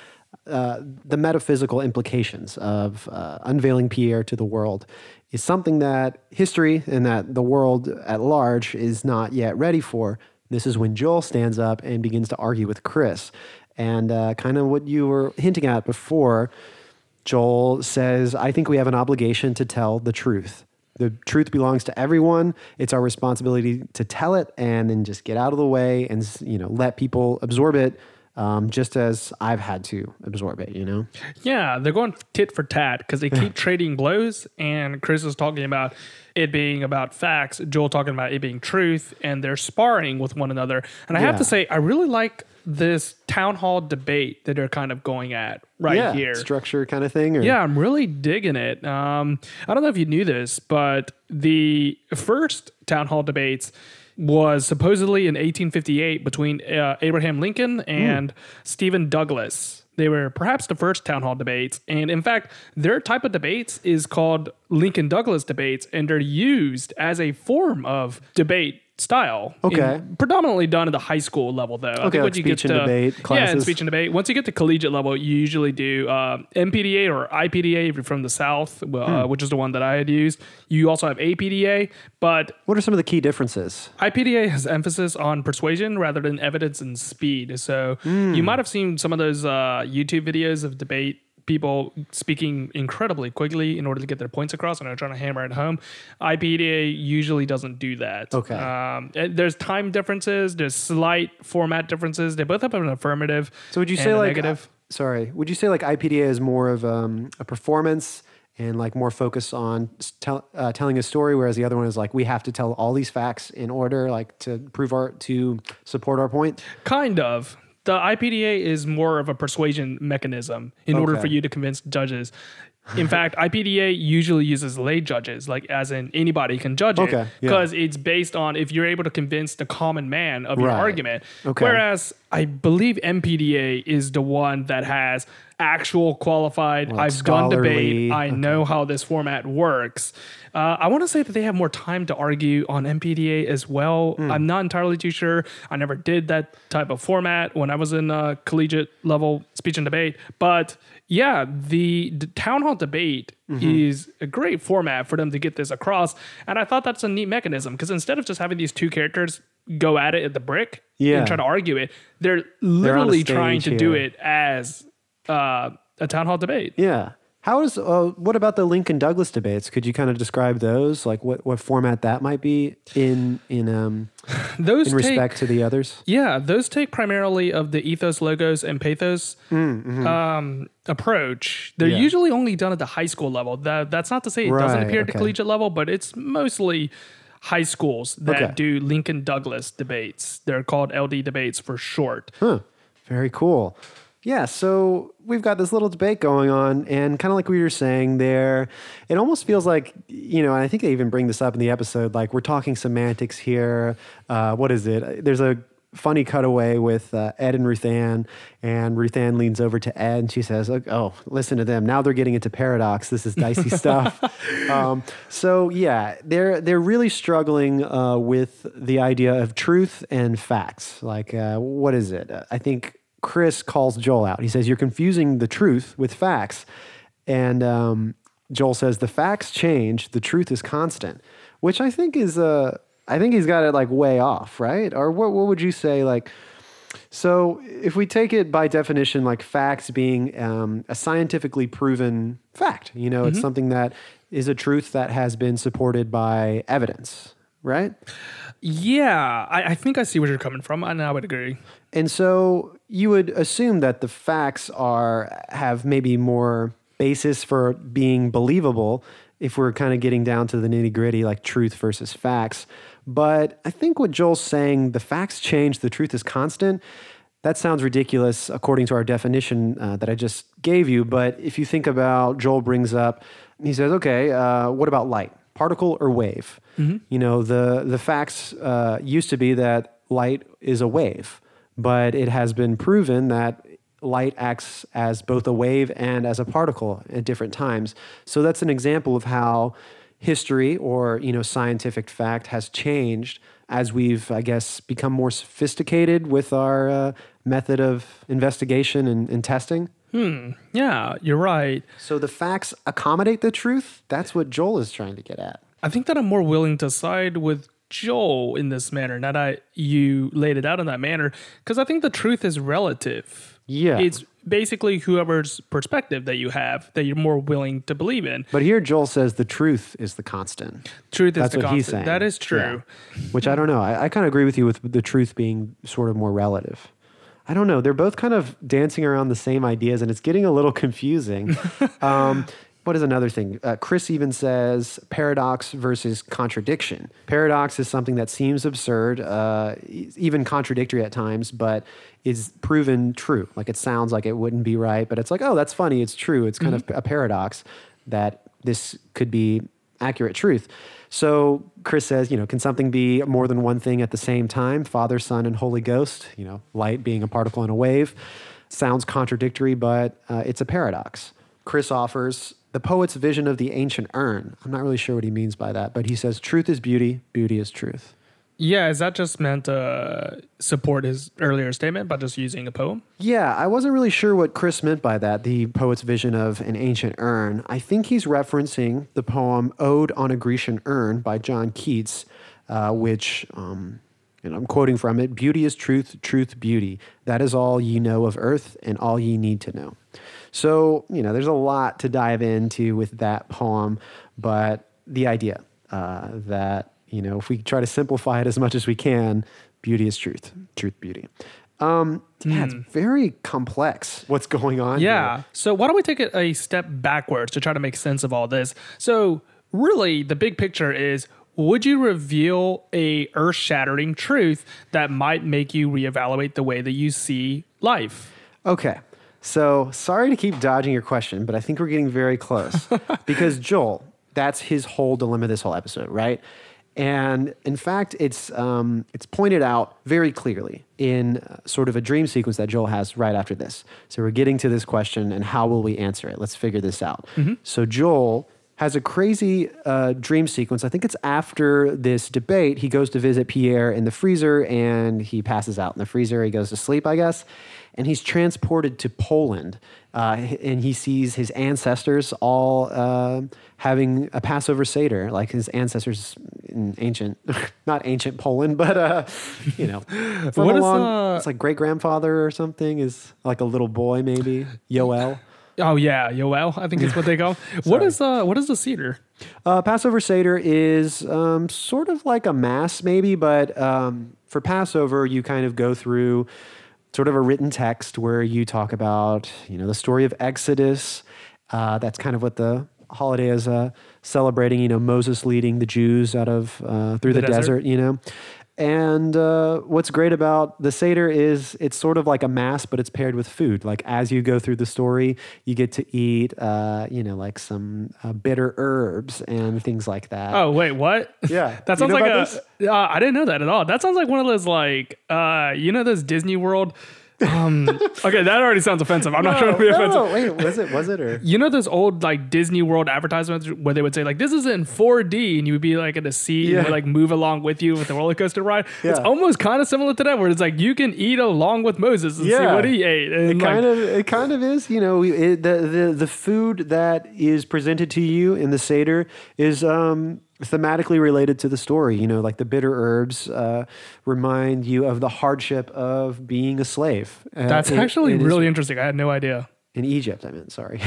Speaker 2: uh, the metaphysical implications of uh, unveiling Pierre to the world is something that history and that the world at large is not yet ready for. This is when Joel stands up and begins to argue with Chris. And uh, kind of what you were hinting at before, Joel says, I think we have an obligation to tell the truth. The truth belongs to everyone. It's our responsibility to tell it and then just get out of the way and you know let people absorb it, um, just as I've had to absorb it. You know.
Speaker 1: Yeah, they're going tit for tat because they [LAUGHS] keep trading blows. And Chris is talking about it being about facts, Joel talking about it being truth, and they're sparring with one another. And I have to say, I really like this town hall debate that they're kind of going at right
Speaker 2: yeah,
Speaker 1: here.
Speaker 2: structure kind of thing. Or?
Speaker 1: Yeah, I'm really digging it. Um, I don't know if you knew this, but the first town hall debates was supposedly in 1858 between uh, Abraham Lincoln and Stephen Douglas. They were perhaps the first town hall debates. And in fact, their type of debates is called Lincoln Douglas debates, and they're used as a form of debate style.
Speaker 2: Okay.
Speaker 1: In- predominantly done at the high school level, though. I
Speaker 2: Okay,
Speaker 1: think
Speaker 2: like speech and debate
Speaker 1: Yeah, in
Speaker 2: classes.
Speaker 1: speech and debate. Once you get to collegiate level, you usually do uh, NPDA or IPDA if you're from the South, uh,
Speaker 2: Hmm.
Speaker 1: which is the one that I had used. You also have APDA, but
Speaker 2: What are some of the key differences?
Speaker 1: IPDA has emphasis on persuasion rather than evidence and speed. So
Speaker 2: Hmm.
Speaker 1: you might have seen some of those uh, YouTube videos of debate people speaking incredibly quickly in order to get their points across and are trying to hammer it home. IPDA usually doesn't do that.
Speaker 2: Okay.
Speaker 1: Um, there's time differences. There's slight format differences. They both have an affirmative.
Speaker 2: So would you say like
Speaker 1: negative?
Speaker 2: uh, sorry, would you say like IPDA is more of um, a performance and like more focus on tell, uh, telling a story, whereas the other one is like we have to tell all these facts in order, like to prove our to support our point.
Speaker 1: Kind of. The IPDA is more of a persuasion mechanism in order for you to convince judges. In [LAUGHS] fact, IPDA usually uses lay judges, like as in anybody can judge it,
Speaker 2: Okay, yeah.
Speaker 1: because it's based on if you're able to convince the common man of your argument.
Speaker 2: Okay.
Speaker 1: Whereas I believe NPDA is the one that has actual qualified.
Speaker 2: Like
Speaker 1: I've done debate. I know how this format works. Uh, I want to say that they have more time to argue on NPDA as well.
Speaker 2: Hmm.
Speaker 1: I'm not entirely too sure. I never did that type of format when I was in uh, collegiate level speech and debate. But yeah, the, the town hall debate
Speaker 2: Mm-hmm.
Speaker 1: is a great format for them to get this across. And I thought that's a neat mechanism because instead of just having these two characters go at it at the brick
Speaker 2: Yeah.
Speaker 1: and try to argue it, they're literally trying to
Speaker 2: stage
Speaker 1: do it as uh, a town hall debate.
Speaker 2: Yeah. How is uh, what about the Lincoln Douglas debates? Could you kind of describe those? Like what, what format that might be in in um [LAUGHS]
Speaker 1: Those
Speaker 2: in
Speaker 1: take,
Speaker 2: respect to the others?
Speaker 1: Yeah, those take primarily of the ethos, logos, and pathos um, approach. They're
Speaker 2: Mm, mm-hmm. Yeah.
Speaker 1: usually only done at the high school level. That, that's not to say it doesn't appear at the collegiate level, but it's mostly high schools that
Speaker 2: Okay.
Speaker 1: do Lincoln Douglas debates. They're called LD debates for short.
Speaker 2: Huh. Very cool. Yeah, so we've got this little debate going on, and kind of like we were saying there, it almost feels like, you know, and I think they even bring this up in the episode, like we're talking semantics here. Uh, what is it? There's a funny cutaway with uh, Ed and Ruthann, and Ruthann leans over to Ed and she says, Oh, listen to them. Now they're getting into paradox. This is dicey [LAUGHS] stuff. Um, so, yeah, they're, they're really struggling uh, with the idea of truth and facts. Like, uh, what is it? I think Chris calls Joel out. He says, You're confusing the truth with facts. And um, Joel says, The facts change, the truth is constant, which I think is, uh, I think he's got it like way off, right? Or what, what would you say? Like, so if we take it by definition, like facts being um, a scientifically proven fact, you know, it's something that is a truth that has been supported by evidence, right?
Speaker 1: Yeah, I, I think I see where you're coming from, and I would agree.
Speaker 2: And so you would assume that the facts are have maybe more basis for being believable if we're kind of getting down to the nitty gritty, like truth versus facts. But I think what Joel's saying, the facts change, the truth is constant. That sounds ridiculous according to our definition uh, that I just gave you. But if you think about, Joel brings up, he says, okay, uh, what about light? Particle or wave? You know, the, the facts uh, used to be that light is a wave, but it has been proven that light acts as both a wave and as a particle at different times. So that's an example of how history or you know scientific fact has changed as we've I guess become more sophisticated with our uh, method of investigation and, and testing. Hmm.
Speaker 1: Yeah, you're right.
Speaker 2: So the facts accommodate the truth. That's what Joel is trying to get at.
Speaker 1: I think that I'm more willing to side with Joel in this manner. Now that you laid it out in that manner, because I think the truth is relative.
Speaker 2: Yeah.
Speaker 1: It's basically whoever's perspective that you have that you're more willing to believe in.
Speaker 2: But here Joel says the truth is the constant.
Speaker 1: Truth is
Speaker 2: That's
Speaker 1: the
Speaker 2: what he's
Speaker 1: constant.
Speaker 2: saying.
Speaker 1: That is true.
Speaker 2: Yeah. Which I don't know. I, I kind of agree with you with the truth being sort of more relative. I don't know. They're both kind of dancing around the same ideas, and it's getting a little confusing. [LAUGHS] um, what is another thing? Uh, Chris even says paradox versus contradiction. Paradox is something that seems absurd, uh, even contradictory at times, but is proven true. Like it sounds like it wouldn't be right, but it's like, oh, that's funny. It's true. It's kind of a paradox that this could be accurate truth. So Chris says, you know, can something be more than one thing at the same time? Father, Son, and Holy Ghost, you know, light being a particle in a wave. Sounds contradictory, but uh, it's a paradox. Chris offers the poet's vision of the ancient urn. I'm not really sure what he means by that, but he says, truth is beauty, beauty is truth.
Speaker 1: Yeah, is that just meant to support his earlier statement by just using a poem?
Speaker 2: Yeah, I wasn't really sure what Chris meant by that, the poet's vision of an ancient urn. I think he's referencing the poem Ode on a Grecian Urn by John Keats, uh, which, um, and I'm quoting from it Beauty is truth, truth, beauty. That is all ye know of earth and all ye need to know. So, you know, there's a lot to dive into with that poem, but the idea uh, that, you know, if we try to simplify it as much as we can, beauty is truth, truth, beauty. Um, yeah, it's very complex what's going on.
Speaker 1: Yeah.
Speaker 2: here.
Speaker 1: So why don't we take it a step backwards to try to make sense of all this? So really, the big picture is: Would you reveal a earth-shattering truth that might make you reevaluate the way that you see life?
Speaker 2: Okay. So sorry to keep dodging your question, but I think we're getting very close [LAUGHS] because Joel, that's his whole dilemma this whole episode, right? And in fact, it's um, it's pointed out very clearly in uh, sort of a dream sequence that Joel has right after this. So we're getting to this question, and how will we answer it? Let's figure this out. So Joel has a crazy uh, dream sequence. I think it's after this debate. He goes to visit Pierre in the freezer, and he passes out in the freezer. He goes to sleep, I guess, and he's transported to Poland, uh, and he sees his ancestors all uh, having a Passover Seder, like his ancestors in ancient, [LAUGHS] not ancient Poland, but uh, you know, [LAUGHS] from
Speaker 1: What
Speaker 2: a
Speaker 1: is, uh,
Speaker 2: it's like great grandfather or something is like a little boy maybe, Yoel.
Speaker 1: Oh yeah, Yoel, I think is what they call. [LAUGHS] what is uh what is the cedar?
Speaker 2: Uh, Passover Seder is um, sort of like a mass, maybe, but um, for Passover, you kind of go through sort of a written text where you talk about, you know, the story of Exodus. Uh, that's kind of what the holiday is uh, celebrating. You know, Moses leading the Jews out of uh, through the,
Speaker 1: The
Speaker 2: desert.
Speaker 1: desert.
Speaker 2: You know. And uh, what's great about the Seder is it's sort of like a mass, but it's paired with food. Like as you go through the story, you get to eat, uh, you know, like some uh, bitter herbs and things like that.
Speaker 1: Oh wait, what?
Speaker 2: Yeah. [LAUGHS]
Speaker 1: that
Speaker 2: You
Speaker 1: sounds
Speaker 2: know
Speaker 1: like a. Uh, I didn't know that at all. That sounds like one of those like uh you know those Disney World. Um, [LAUGHS] okay, that already sounds offensive. I'm not trying to be offensive.
Speaker 2: no, wait, was it? Was it or? [LAUGHS]
Speaker 1: You know those old like Disney World advertisements where they would say like this is in 4D and you would be like in a seat and
Speaker 2: Yeah.
Speaker 1: it would, like move along with you with the roller coaster ride. It's almost kind of similar to that where it's like you can eat along with Moses and see what he ate. And
Speaker 2: It
Speaker 1: like,
Speaker 2: kind of, it kind of is. You know, it, the the the food that is presented to you in the seder is um, thematically related to the story. You know, like the bitter herbs uh, remind you of the hardship of being a slave. Uh,
Speaker 1: that's
Speaker 2: in-
Speaker 1: actually
Speaker 2: in
Speaker 1: really interesting. I had no idea.
Speaker 2: in Egypt, I meant, sorry.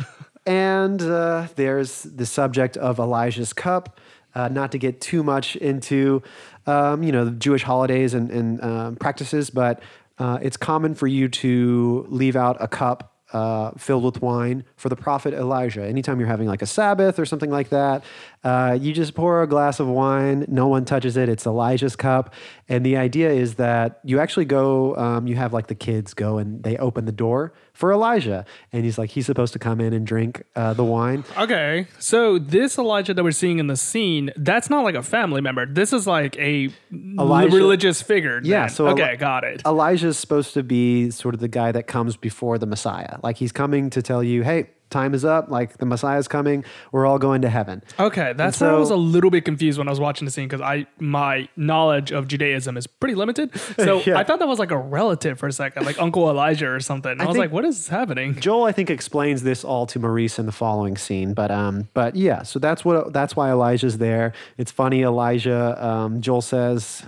Speaker 2: [LAUGHS] and uh, there's the subject of Elijah's cup. Uh, not to get too much into, um, you know, the Jewish holidays and, and um, practices, but uh, it's common for you to leave out a cup uh, filled with wine for the prophet Elijah. Anytime you're having like a Sabbath or something like that, uh, you just pour a glass of wine. No one touches it. It's Elijah's cup. And the idea is that you actually go, um, you have like the kids go and they open the door for Elijah. And he's like, he's supposed to come in and drink uh, the wine.
Speaker 1: Okay, so this Elijah that we're seeing in the scene, that's not like a family member. This is like a
Speaker 2: Elijah-
Speaker 1: religious figure.
Speaker 2: Yeah,
Speaker 1: then.
Speaker 2: so
Speaker 1: okay,
Speaker 2: Eli-
Speaker 1: got it.
Speaker 2: Elijah's supposed to be sort of the guy that comes before the Messiah. Like he's coming to tell you, hey, time is up. Like the Messiah's coming. We're all going to heaven.
Speaker 1: Okay, that's where I was a little bit confused when I was watching the scene because I my knowledge of Judaism is pretty limited. [LAUGHS] So
Speaker 2: Yeah.
Speaker 1: I thought that was like a relative for a second, like Uncle Elijah or something. And I, was like, what is happening?
Speaker 2: Joel, I think, explains this all to Maurice in the following scene. But um, but yeah, so that's what that's why Elijah's there. It's funny, Elijah. Um, Joel says,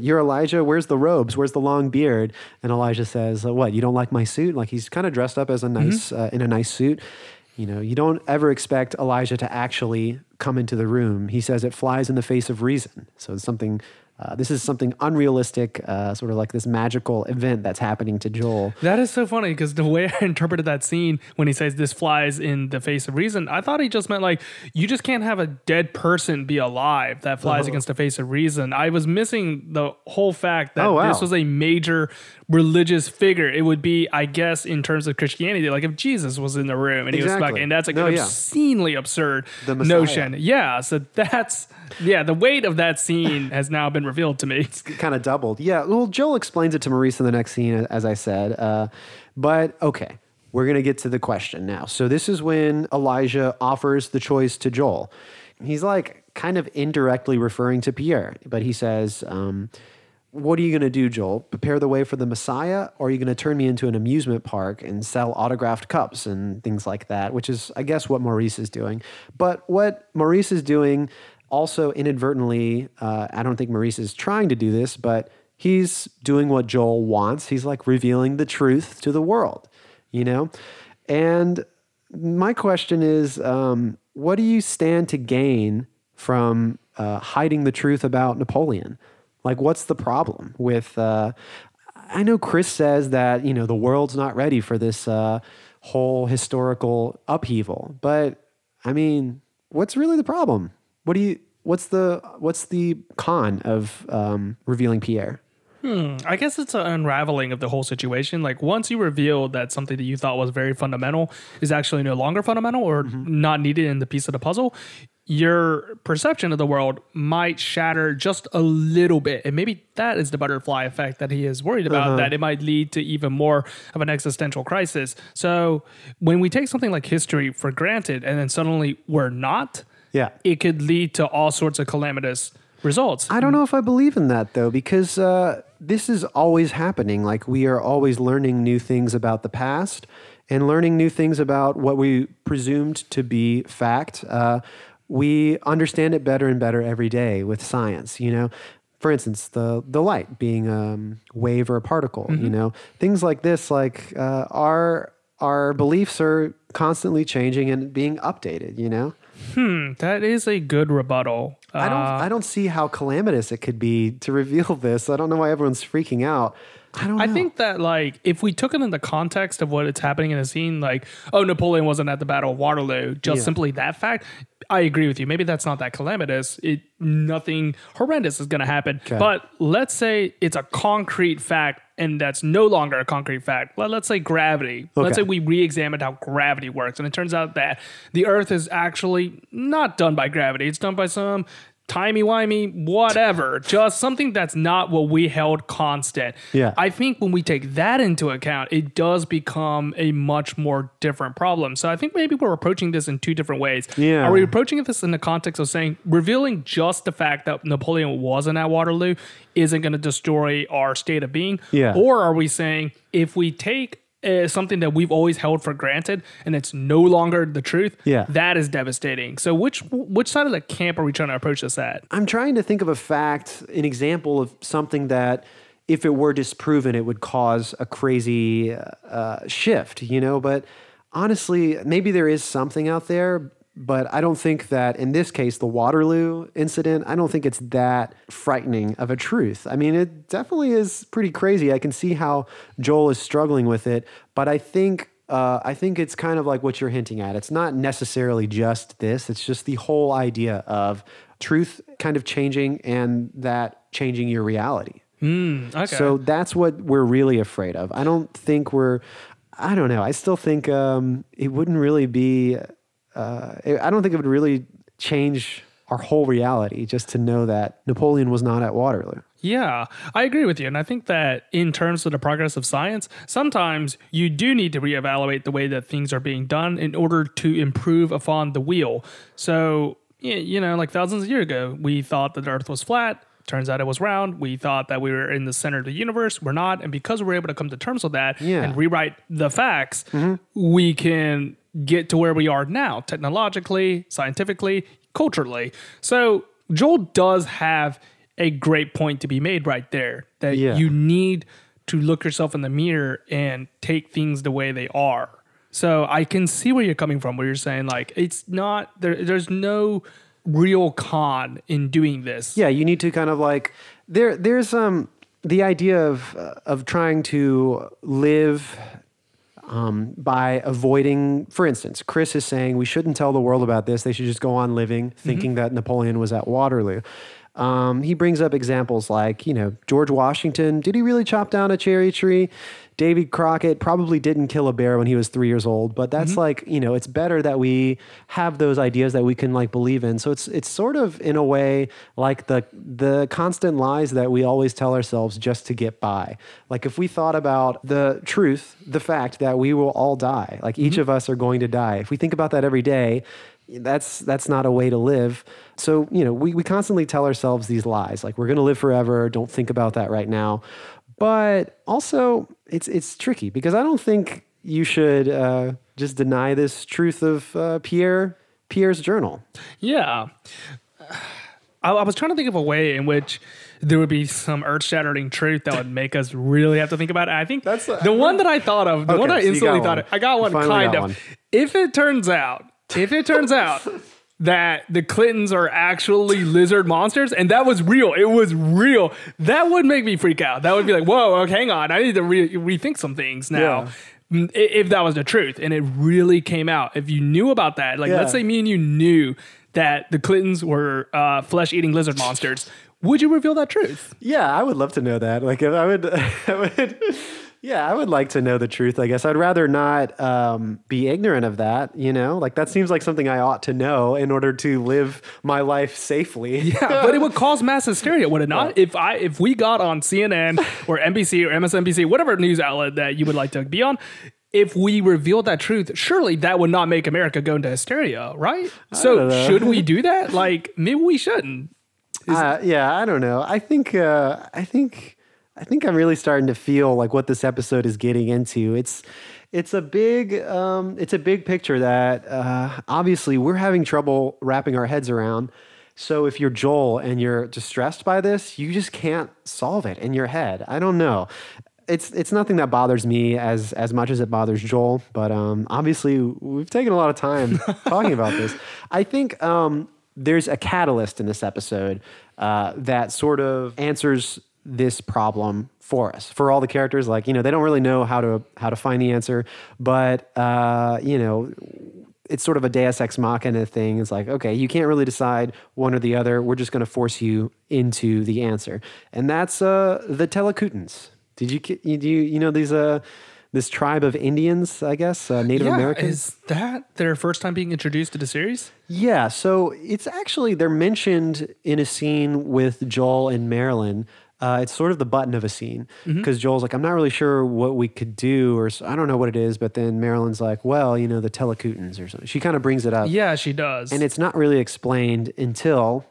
Speaker 2: "You're Elijah. Where's the robes? Where's the long beard?" And Elijah says, uh, "What? You don't like my suit? Like he's kind of dressed up as a nice uh, in a nice suit." You know, you don't ever expect Elijah to actually come into the room. He says it flies in the face of reason. So it's something Uh, this is something unrealistic, uh, sort of like this magical event that's happening to Joel.
Speaker 1: That is so funny because the way [LAUGHS] I interpreted that scene when he says this flies in the face of reason, I thought he just meant like you just can't have a dead person be alive that flies against the face of reason. I was missing the whole fact that
Speaker 2: Oh, wow.
Speaker 1: this was a major religious figure. It would be, I guess, in terms of Christianity, like if Jesus was in the room and he was
Speaker 2: Exactly.
Speaker 1: like, and that's like
Speaker 2: No,
Speaker 1: an
Speaker 2: yeah.
Speaker 1: obscenely absurd
Speaker 2: The
Speaker 1: notion. Yeah, so [LAUGHS] that's yeah, the weight of that scene has now been revealed to me.
Speaker 2: It's kind of doubled. Yeah. Well, Joel explains it to Maurice in the next scene, as I said. Uh, but okay, we're going to get to the question now. So this is when Elijah offers the choice to Joel. He's like kind of indirectly referring to Pierre, but he says, um, what are you going to do, Joel? Prepare the way for the Messiah, or are you going to turn me into an amusement park and sell autographed cups and things like that? Which is, I guess, what Maurice is doing. But what Maurice is doing also inadvertently, uh, I don't think Maurice is trying to do this, but he's doing what Joel wants. He's like revealing the truth to the world, you know? And my question is um, what do you stand to gain from uh, hiding the truth about Napoleon? Like, what's the problem with? Uh, I know Chris says that you know the world's not ready for this uh, whole historical upheaval, but I mean, what's really the problem? What do you? What's the what's the con of um, revealing Pierre?
Speaker 1: Hmm, I guess it's an unraveling of the whole situation. Like once you reveal that something that you thought was very fundamental is actually no longer fundamental or mm-hmm. not needed in the piece of the puzzle, your perception of the world might shatter just a little bit. And maybe that is the butterfly effect that he is worried about, uh-huh. that it might lead to even more of an existential crisis. So when we take something like history for granted and then suddenly we're not,
Speaker 2: Yeah.
Speaker 1: it could lead to all sorts of calamitous results.
Speaker 2: I don't know if I believe in that though, because uh, this is always happening. Like we are always learning new things about the past and learning new things about what we presumed to be fact. Uh, we understand it better and better every day with science. You know, for instance, the the light being a um, wave or a particle. You know, things like this. Like uh, our our beliefs are constantly changing and being updated. You know.
Speaker 1: That is a good rebuttal.
Speaker 2: I don't.
Speaker 1: Uh,
Speaker 2: I don't see how calamitous it could be to reveal [LAUGHS] this. I don't know why everyone's freaking out. I don't.
Speaker 1: I think that like if we took it in the context of what it's happening in a scene, like oh Napoleon wasn't at the Battle of Waterloo, just
Speaker 2: Yeah.
Speaker 1: simply that fact, I agree with you. Maybe that's not that calamitous. It nothing horrendous is going to happen. But let's say it's a concrete fact, and that's no longer a concrete fact. Let, let's say gravity. Let's say we re-examined how gravity works, and it turns out that the Earth is actually not done by gravity. It's done by some timey-wimey whatever just something that's not what we held constant
Speaker 2: Yeah.
Speaker 1: I think when we take that into account, it does become a much more different problem. So I think maybe we're approaching this in two different ways.
Speaker 2: Yeah.
Speaker 1: Are we approaching this in the context of saying revealing just the fact that Napoleon wasn't at Waterloo isn't going to destroy our state of being?
Speaker 2: Yeah.
Speaker 1: Or are we saying if we take uh, something that we've always held for granted and it's no longer the truth,
Speaker 2: Yeah.
Speaker 1: that is devastating. So which which side of the camp are we trying to approach this at?
Speaker 2: I'm trying to think of a fact, an example of something that, if it were disproven, it would cause a crazy uh, shift. You know, but honestly, maybe there is something out there. But I don't think that in this case, the Waterloo incident, I don't think it's that frightening of a truth. I mean, it definitely is pretty crazy. I can see how Joel is struggling with it, but I think uh, I think it's kind of like what you're hinting at. It's not necessarily just this, it's just the whole idea of truth kind of changing and that changing your reality.
Speaker 1: Okay.
Speaker 2: So that's what we're really afraid of. I don't think we're, I don't know. I still think um, it wouldn't really be, uh, I don't think it would really change our whole reality just to know that Napoleon was not at Waterloo.
Speaker 1: Yeah, I agree with you. And I think that in terms of the progress of science, sometimes you do need to reevaluate the way that things are being done in order to improve upon the wheel. So, you know, like thousands of years ago, we thought that the earth was flat. Turns out it was round. We thought that we were in the center of the universe. We're not. And because we're able to come to terms with that
Speaker 2: Yeah.
Speaker 1: and rewrite the facts, we can get to where we are now, technologically, scientifically, culturally. So Joel does have a great point to be made right there that
Speaker 2: Yeah.
Speaker 1: you need to look yourself in the mirror and take things the way they are. So I can see where you're coming from, where you're saying like it's not there. There's no real con in doing this.
Speaker 2: yeah you need to kind of like there there's um the idea of uh, of trying to live um, by avoiding for instance chris is saying we shouldn't tell the world about this. They should just go on living thinking that napoleon was at waterloo. Um, he brings up examples like you know george washington did he really chop down a cherry tree Davy Crockett probably didn't kill a bear when he was three years old, but that's mm-hmm. like you know it's better that we have those ideas that we can like believe in. So it's it's sort of in a way like the the constant lies that we always tell ourselves just to get by. Like if we thought about the truth, the fact that we will all die, like each mm-hmm. of us are going to die. If we think about that every day, that's that's not a way to live. So you know we we constantly tell ourselves these lies, like we're going to live forever. Don't think about that right now. But also, it's it's tricky because I don't think you should uh, just deny this truth of uh, Pierre Pierre's journal.
Speaker 1: Yeah. I, I was trying to think of a way in which there would be some earth-shattering truth that would make us really have to think about it. I think
Speaker 2: That's-
Speaker 1: the one that I thought of, the
Speaker 2: Okay,
Speaker 1: one I
Speaker 2: so
Speaker 1: instantly thought
Speaker 2: one.
Speaker 1: of. I got one kind
Speaker 2: got
Speaker 1: of.
Speaker 2: one.
Speaker 1: If it turns out, if it turns out [LAUGHS] that the Clintons are actually lizard monsters and that was real, it was real. That would make me freak out. That would be like, whoa, okay, hang on, I need to re- rethink some things now. Mm, i- If that was the truth and it really came out, if you knew about that, like
Speaker 2: Yeah.
Speaker 1: let's say me and you knew that the Clintons were uh, flesh-eating lizard monsters, would you reveal that truth?
Speaker 2: Yeah, I would love to know that. Like, if I would, [LAUGHS] I would, yeah, I would like to know the truth. I guess I'd rather not um, be ignorant of that. You know, like that seems like something I ought to know in order to live my life safely. [LAUGHS]
Speaker 1: Yeah, but it would cause mass hysteria, would it not? If I if we got on CNN or NBC or MSNBC, whatever news outlet that you would like to be on, if we revealed that truth, surely that would not make America go into hysteria, right? So
Speaker 2: don't know.
Speaker 1: should we [LAUGHS] do that? Like maybe we shouldn't.
Speaker 2: Uh, yeah, I don't know. I think uh, I think I think I'm really starting to feel like what this episode is getting into. It's it's a big um, it's a big picture that uh, obviously we're having trouble wrapping our heads around. So if you're Joel and you're distressed by this, you just can't solve it in your head. I don't know. It's it's nothing that bothers me as as much as it bothers Joel, but um, obviously we've taken a lot of time [LAUGHS] talking about this. I think um, there's a catalyst in this episode uh, that sort of answers this problem for us for all the characters like you know they don't really know how to how to find the answer but uh, you know it's sort of a deus ex machina thing it's like okay you can't really decide one or the other we're just going to force you into the answer and that's uh, the telekutans did you you do you, you know these uh this tribe of indians i guess uh, native americans
Speaker 1: is that their first time being introduced to the series?
Speaker 2: yeah, so it's actually they're mentioned in a scene with Joel and Marilyn. Uh, it's sort of the button of a scene because Joel's like, I'm not really sure what we could do, or I don't know what it is. But then Marilyn's like, well, you know, the telekutans or something. She kind of brings it up,
Speaker 1: Yeah, she does.
Speaker 2: and it's not really explained until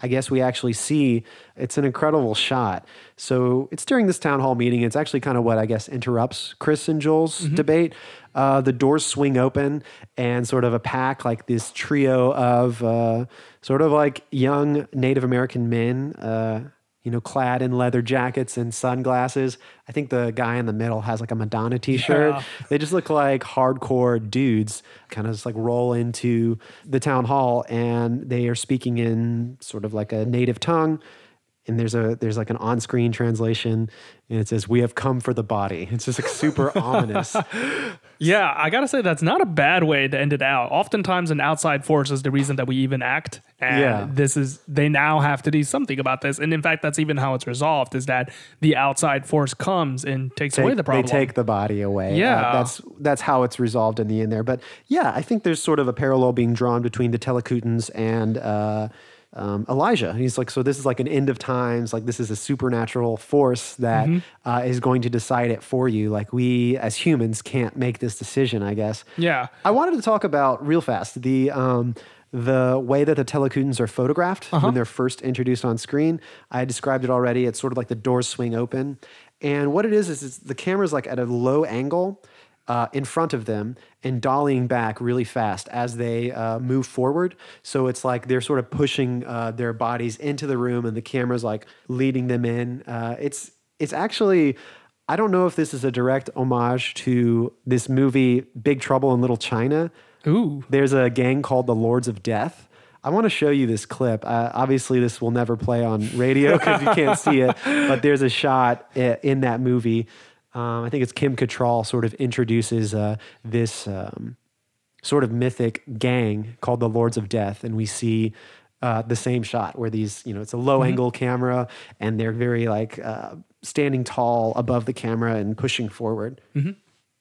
Speaker 2: I guess we actually see. It's an incredible shot. So it's during this town hall meeting. It's actually kind of what I guess interrupts Chris and Joel's debate. Uh, the doors swing open, and sort of a pack, like this trio of uh, sort of like young Native American men. Uh, you know, clad in leather jackets and sunglasses. I think the guy in the middle has like a Madonna t-shirt.
Speaker 1: Yeah.
Speaker 2: They just look like hardcore dudes, kind of just like roll into the town hall and they are speaking in sort of like a native tongue. And there's a there's like an on-screen translation and it says, We have come for the body. It's just like super ominous. [LAUGHS]
Speaker 1: Yeah, I gotta say that's not a bad way to end it out. Oftentimes, an outside force is the reason that we even act, and
Speaker 2: Yeah.
Speaker 1: this is they now have to do something about this. And in fact, that's even how it's resolved: is that the outside force comes and takes away the problem.
Speaker 2: They take the body away. Uh,
Speaker 1: Yeah.
Speaker 2: that's that's how it's resolved in the end there. But yeah, I think there's sort of a parallel being drawn between the Telekutans and uh, um, Elijah. He's like, so this is like an end of times. Like this is a supernatural force that
Speaker 1: Mm-hmm.
Speaker 2: uh, is going to decide it for you. Like we as humans can't make this decision. I guess.
Speaker 1: yeah,
Speaker 2: I wanted to talk about real fast the um, the way that the Telekutans are photographed
Speaker 1: Uh-huh.
Speaker 2: when they're first introduced on screen. I described it already. It's sort of like the doors swing open, and what it is is it's, the camera's like at a low angle. Uh, in front of them and dollying back really fast as they uh, move forward. So it's like they're sort of pushing uh, their bodies into the room, and the camera's like leading them in. Uh, it's it's actually I don't know if this is a direct homage to this movie Big Trouble in Little China.
Speaker 1: ooh,
Speaker 2: There's a gang called the Lords of Death. I want to show you this clip. Uh, obviously, this will never play on radio [LAUGHS] because you can't see it, but there's a shot in that movie. Um, I think it's Kim Cattrall sort of introduces uh, this um, sort of mythic gang called the Lords of Death, and we see uh, the same shot where these, you know, it's a low angle camera, and they're very like uh, standing tall above the camera and pushing forward.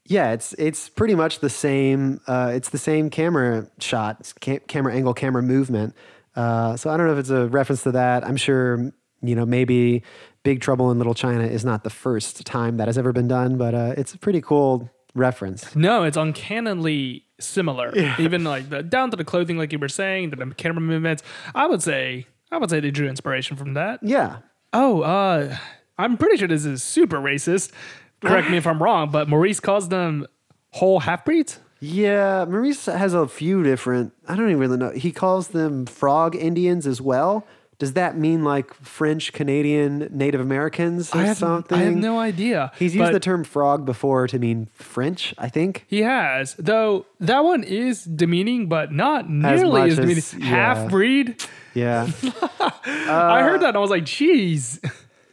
Speaker 2: Yeah, it's it's pretty much the same. Uh, it's the same camera shot, camera angle, camera movement. Uh, so I don't know if it's a reference to that. I'm sure you know maybe Big Trouble in Little China is not the first time that has ever been done, but uh, it's a pretty cool reference.
Speaker 1: No, it's uncannily similar. [LAUGHS] Even like the down to the clothing, like you were saying, the camera movements. I would say, I would say they drew inspiration from that.
Speaker 2: Yeah,
Speaker 1: Oh, uh, I'm pretty sure this is super racist. Correct me if I'm wrong, but Maurice calls them whole half breeds.
Speaker 2: yeah. Maurice has a few different. I don't even really know. He calls them frog Indians as well. Does that mean like French, Canadian, Native Americans or
Speaker 1: I have,
Speaker 2: something?
Speaker 1: I have no idea.
Speaker 2: He's used the term frog before to mean French, I think.
Speaker 1: He has, though that one is demeaning, but not nearly as,
Speaker 2: as-
Speaker 1: demeaning.
Speaker 2: yeah.
Speaker 1: Half breed.
Speaker 2: Yeah. [LAUGHS]
Speaker 1: I heard that and I was like, geez.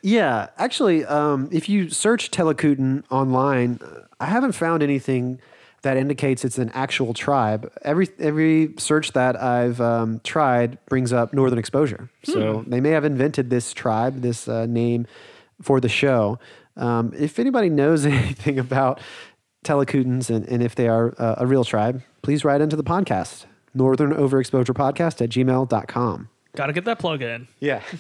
Speaker 2: Yeah, actually, um, if you search Telekooten online, uh, I haven't found anything that indicates it's an actual tribe. Every every search that I've um, tried brings up Northern Exposure, so they may have invented this tribe, this uh, name for the show. Um, if anybody knows [LAUGHS] anything about Telekootens and, and if they are uh, a real tribe, please write into the podcast, Northern Overexposure Podcast at gmail.com.
Speaker 1: Got to get that plug in.
Speaker 2: Yeah. [LAUGHS]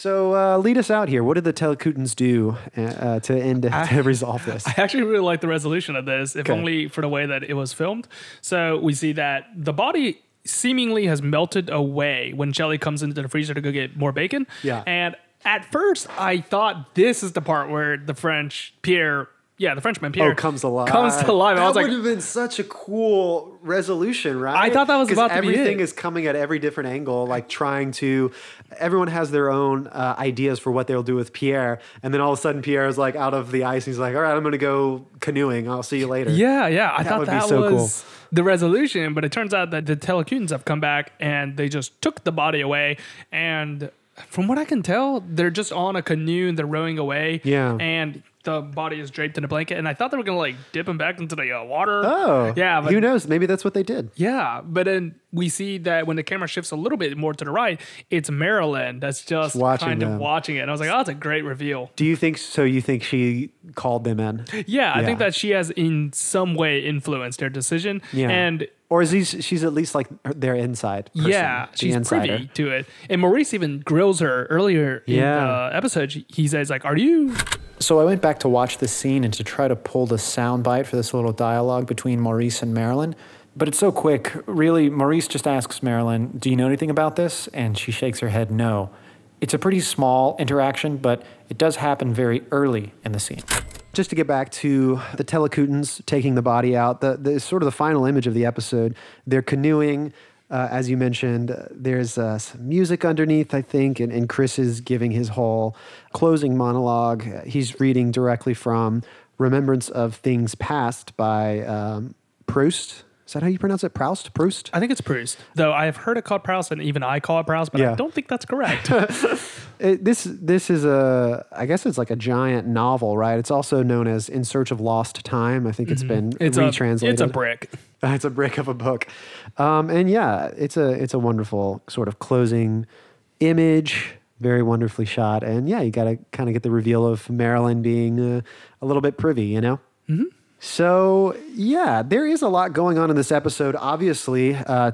Speaker 2: So uh, lead us out here. What did the Telekootens do uh, uh, to end [LAUGHS] to resolve this?
Speaker 1: I actually really like the resolution of this, if
Speaker 2: Okay.
Speaker 1: only for the way that it was filmed. So we see that the body seemingly has melted away when Shelly comes into the freezer to go get more bacon.
Speaker 2: Yeah.
Speaker 1: And at first, I thought this is the part where the French Pierre, yeah, the Frenchman Pierre
Speaker 2: Oh, comes alive.
Speaker 1: Comes to life.
Speaker 2: That
Speaker 1: I was
Speaker 2: would
Speaker 1: like,
Speaker 2: have been such a cool resolution, right?
Speaker 1: I thought that was about to be
Speaker 2: everything is coming at every different angle, like trying to. Everyone has their own uh, ideas for what they'll do with Pierre, and then all of a sudden Pierre is like out of the ice. And he's like, "All right, I'm going to go canoeing. I'll see you later."
Speaker 1: Yeah, yeah. I thought
Speaker 2: would be
Speaker 1: that
Speaker 2: so cool.
Speaker 1: was the resolution, but it turns out that the Telekutans have come back and they just took the body away. And from what I can tell, they're just on a canoe and they're rowing away.
Speaker 2: Yeah.
Speaker 1: And the body is draped in a blanket. And I thought they were to like dip him back into the uh, water.
Speaker 2: Oh,
Speaker 1: Yeah, but
Speaker 2: who knows? Maybe that's what they did.
Speaker 1: yeah, but then we see that when the camera shifts a little bit more to the right, it's Marilyn that's just
Speaker 2: Watching
Speaker 1: kind
Speaker 2: them.
Speaker 1: of watching it. And I was like, oh, that's a great reveal.
Speaker 2: Do you think so? You think she called them in?
Speaker 1: Yeah, I think that she has in some way influenced their decision.
Speaker 2: Yeah.
Speaker 1: And
Speaker 2: Or is he, she's at least like their inside? Person,
Speaker 1: Yeah,
Speaker 2: the
Speaker 1: she's
Speaker 2: insider.
Speaker 1: privy to it. And Maurice even grills her earlier in
Speaker 2: Yeah.
Speaker 1: the episode. He says, like, are you
Speaker 3: So I went back to watch this scene and to try to pull the sound bite for this little dialogue between Maurice and Marilyn. But it's so quick. Really, Maurice just asks Marilyn, Do you know anything about this? And she shakes her head no. It's a pretty small interaction, but it does happen very early in the scene.
Speaker 2: just to get back to the Telekootens taking the body out, the, the sort of the final image of the episode, they're canoeing. Uh, as you mentioned, uh, there's uh, some music underneath, I think, and, and Chris is giving his whole closing monologue. He's reading directly from Remembrance of Things Past by um, Proust. Is that how you pronounce it? Proust? Proust?
Speaker 1: I think it's Proust. Though I have heard it called Proust and even I call it Proust, but
Speaker 2: Yeah.
Speaker 1: I don't think that's correct. [LAUGHS]
Speaker 2: It, this this is a I guess it's like a giant novel, right? It's also known as In Search of Lost Time. I think it's been
Speaker 1: Mm-hmm. it's a
Speaker 2: retranslated.
Speaker 1: it's a brick. [LAUGHS]
Speaker 2: it's a brick of a book, um, and yeah, it's a it's a wonderful sort of closing image, very wonderfully shot, and yeah, you got to kind of get the reveal of Marilyn being uh, a little bit privy, you know.
Speaker 1: Mm-hmm.
Speaker 2: So yeah, there is a lot going on in this episode. Obviously, uh,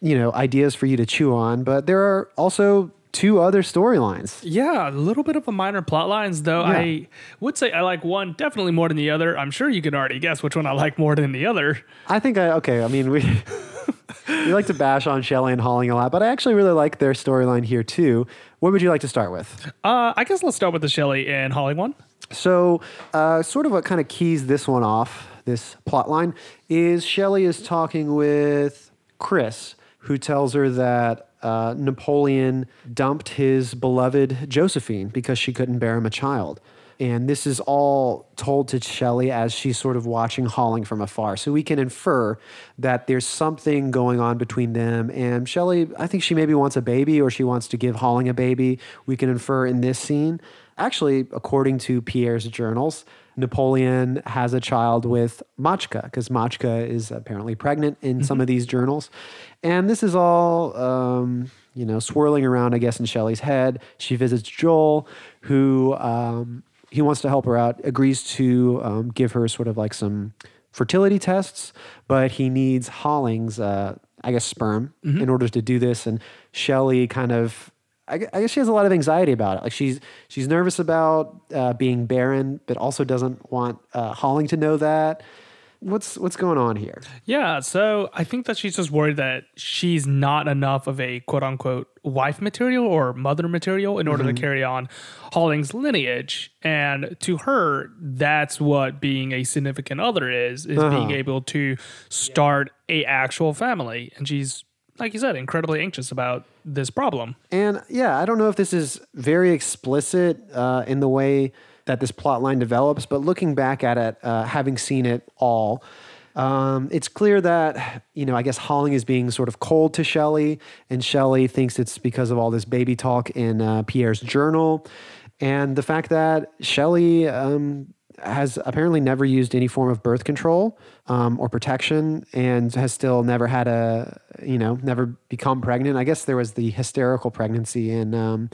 Speaker 2: you know, ideas for you to chew on, but there are also two other storylines.
Speaker 1: Yeah, a little bit of a minor plot lines, though.
Speaker 2: Yeah.
Speaker 1: I would say I like one definitely more than the other. I'm sure you can already guess which one I like more than the other.
Speaker 2: I think I okay. I mean, we [LAUGHS] we like to bash on Shelley and Holling a lot, but I actually really like their storyline here too. What would you like to start with?
Speaker 1: Uh, I guess let's start with the Shelley and Holly one.
Speaker 2: So, uh, sort of what kind of keys this one off, this plot line, is Shelley is talking with Chris, who tells her that uh, Napoleon dumped his beloved Josephine because she couldn't bear him a child. And this is all told to Shelley as she's sort of watching Holling from afar. So we can infer that there's something going on between them. And Shelley, I think she maybe wants a baby or she wants to give Holling a baby. We can infer in this scene. Actually, according to Pierre's journals, Napoleon has a child with Machka because Machka is apparently pregnant in some of these journals. And this is all, um, you know, swirling around, I guess, in Shelley's head. She visits Joel, who um, he wants to help her out, agrees to um, give her sort of like some fertility tests, but he needs Holling's, uh, I guess, sperm in order to do this. And Shelley kind of I guess she has a lot of anxiety about it. Like she's she's nervous about uh, being barren, but also doesn't want uh, Holling to know that. What's what's going on here?
Speaker 1: Yeah, so I think that she's just worried that she's not enough of a quote unquote wife material or mother material in order to carry on Holling's lineage. And to her, that's what being a significant other is, is being able to start a actual family. And she's, like you said, incredibly anxious about this problem.
Speaker 2: And yeah, I don't know if this is very explicit uh, in the way that this plot line develops, but looking back at it, uh, having seen it all, um, it's clear that, you know, I guess Holling is being sort of cold to Shelley, and Shelley thinks it's because of all this baby talk in uh, Pierre's journal. And the fact that Shelley um, has apparently never used any form of birth control um, or protection and has still never had a, you know, never become pregnant. I guess there was the hysterical pregnancy in, um,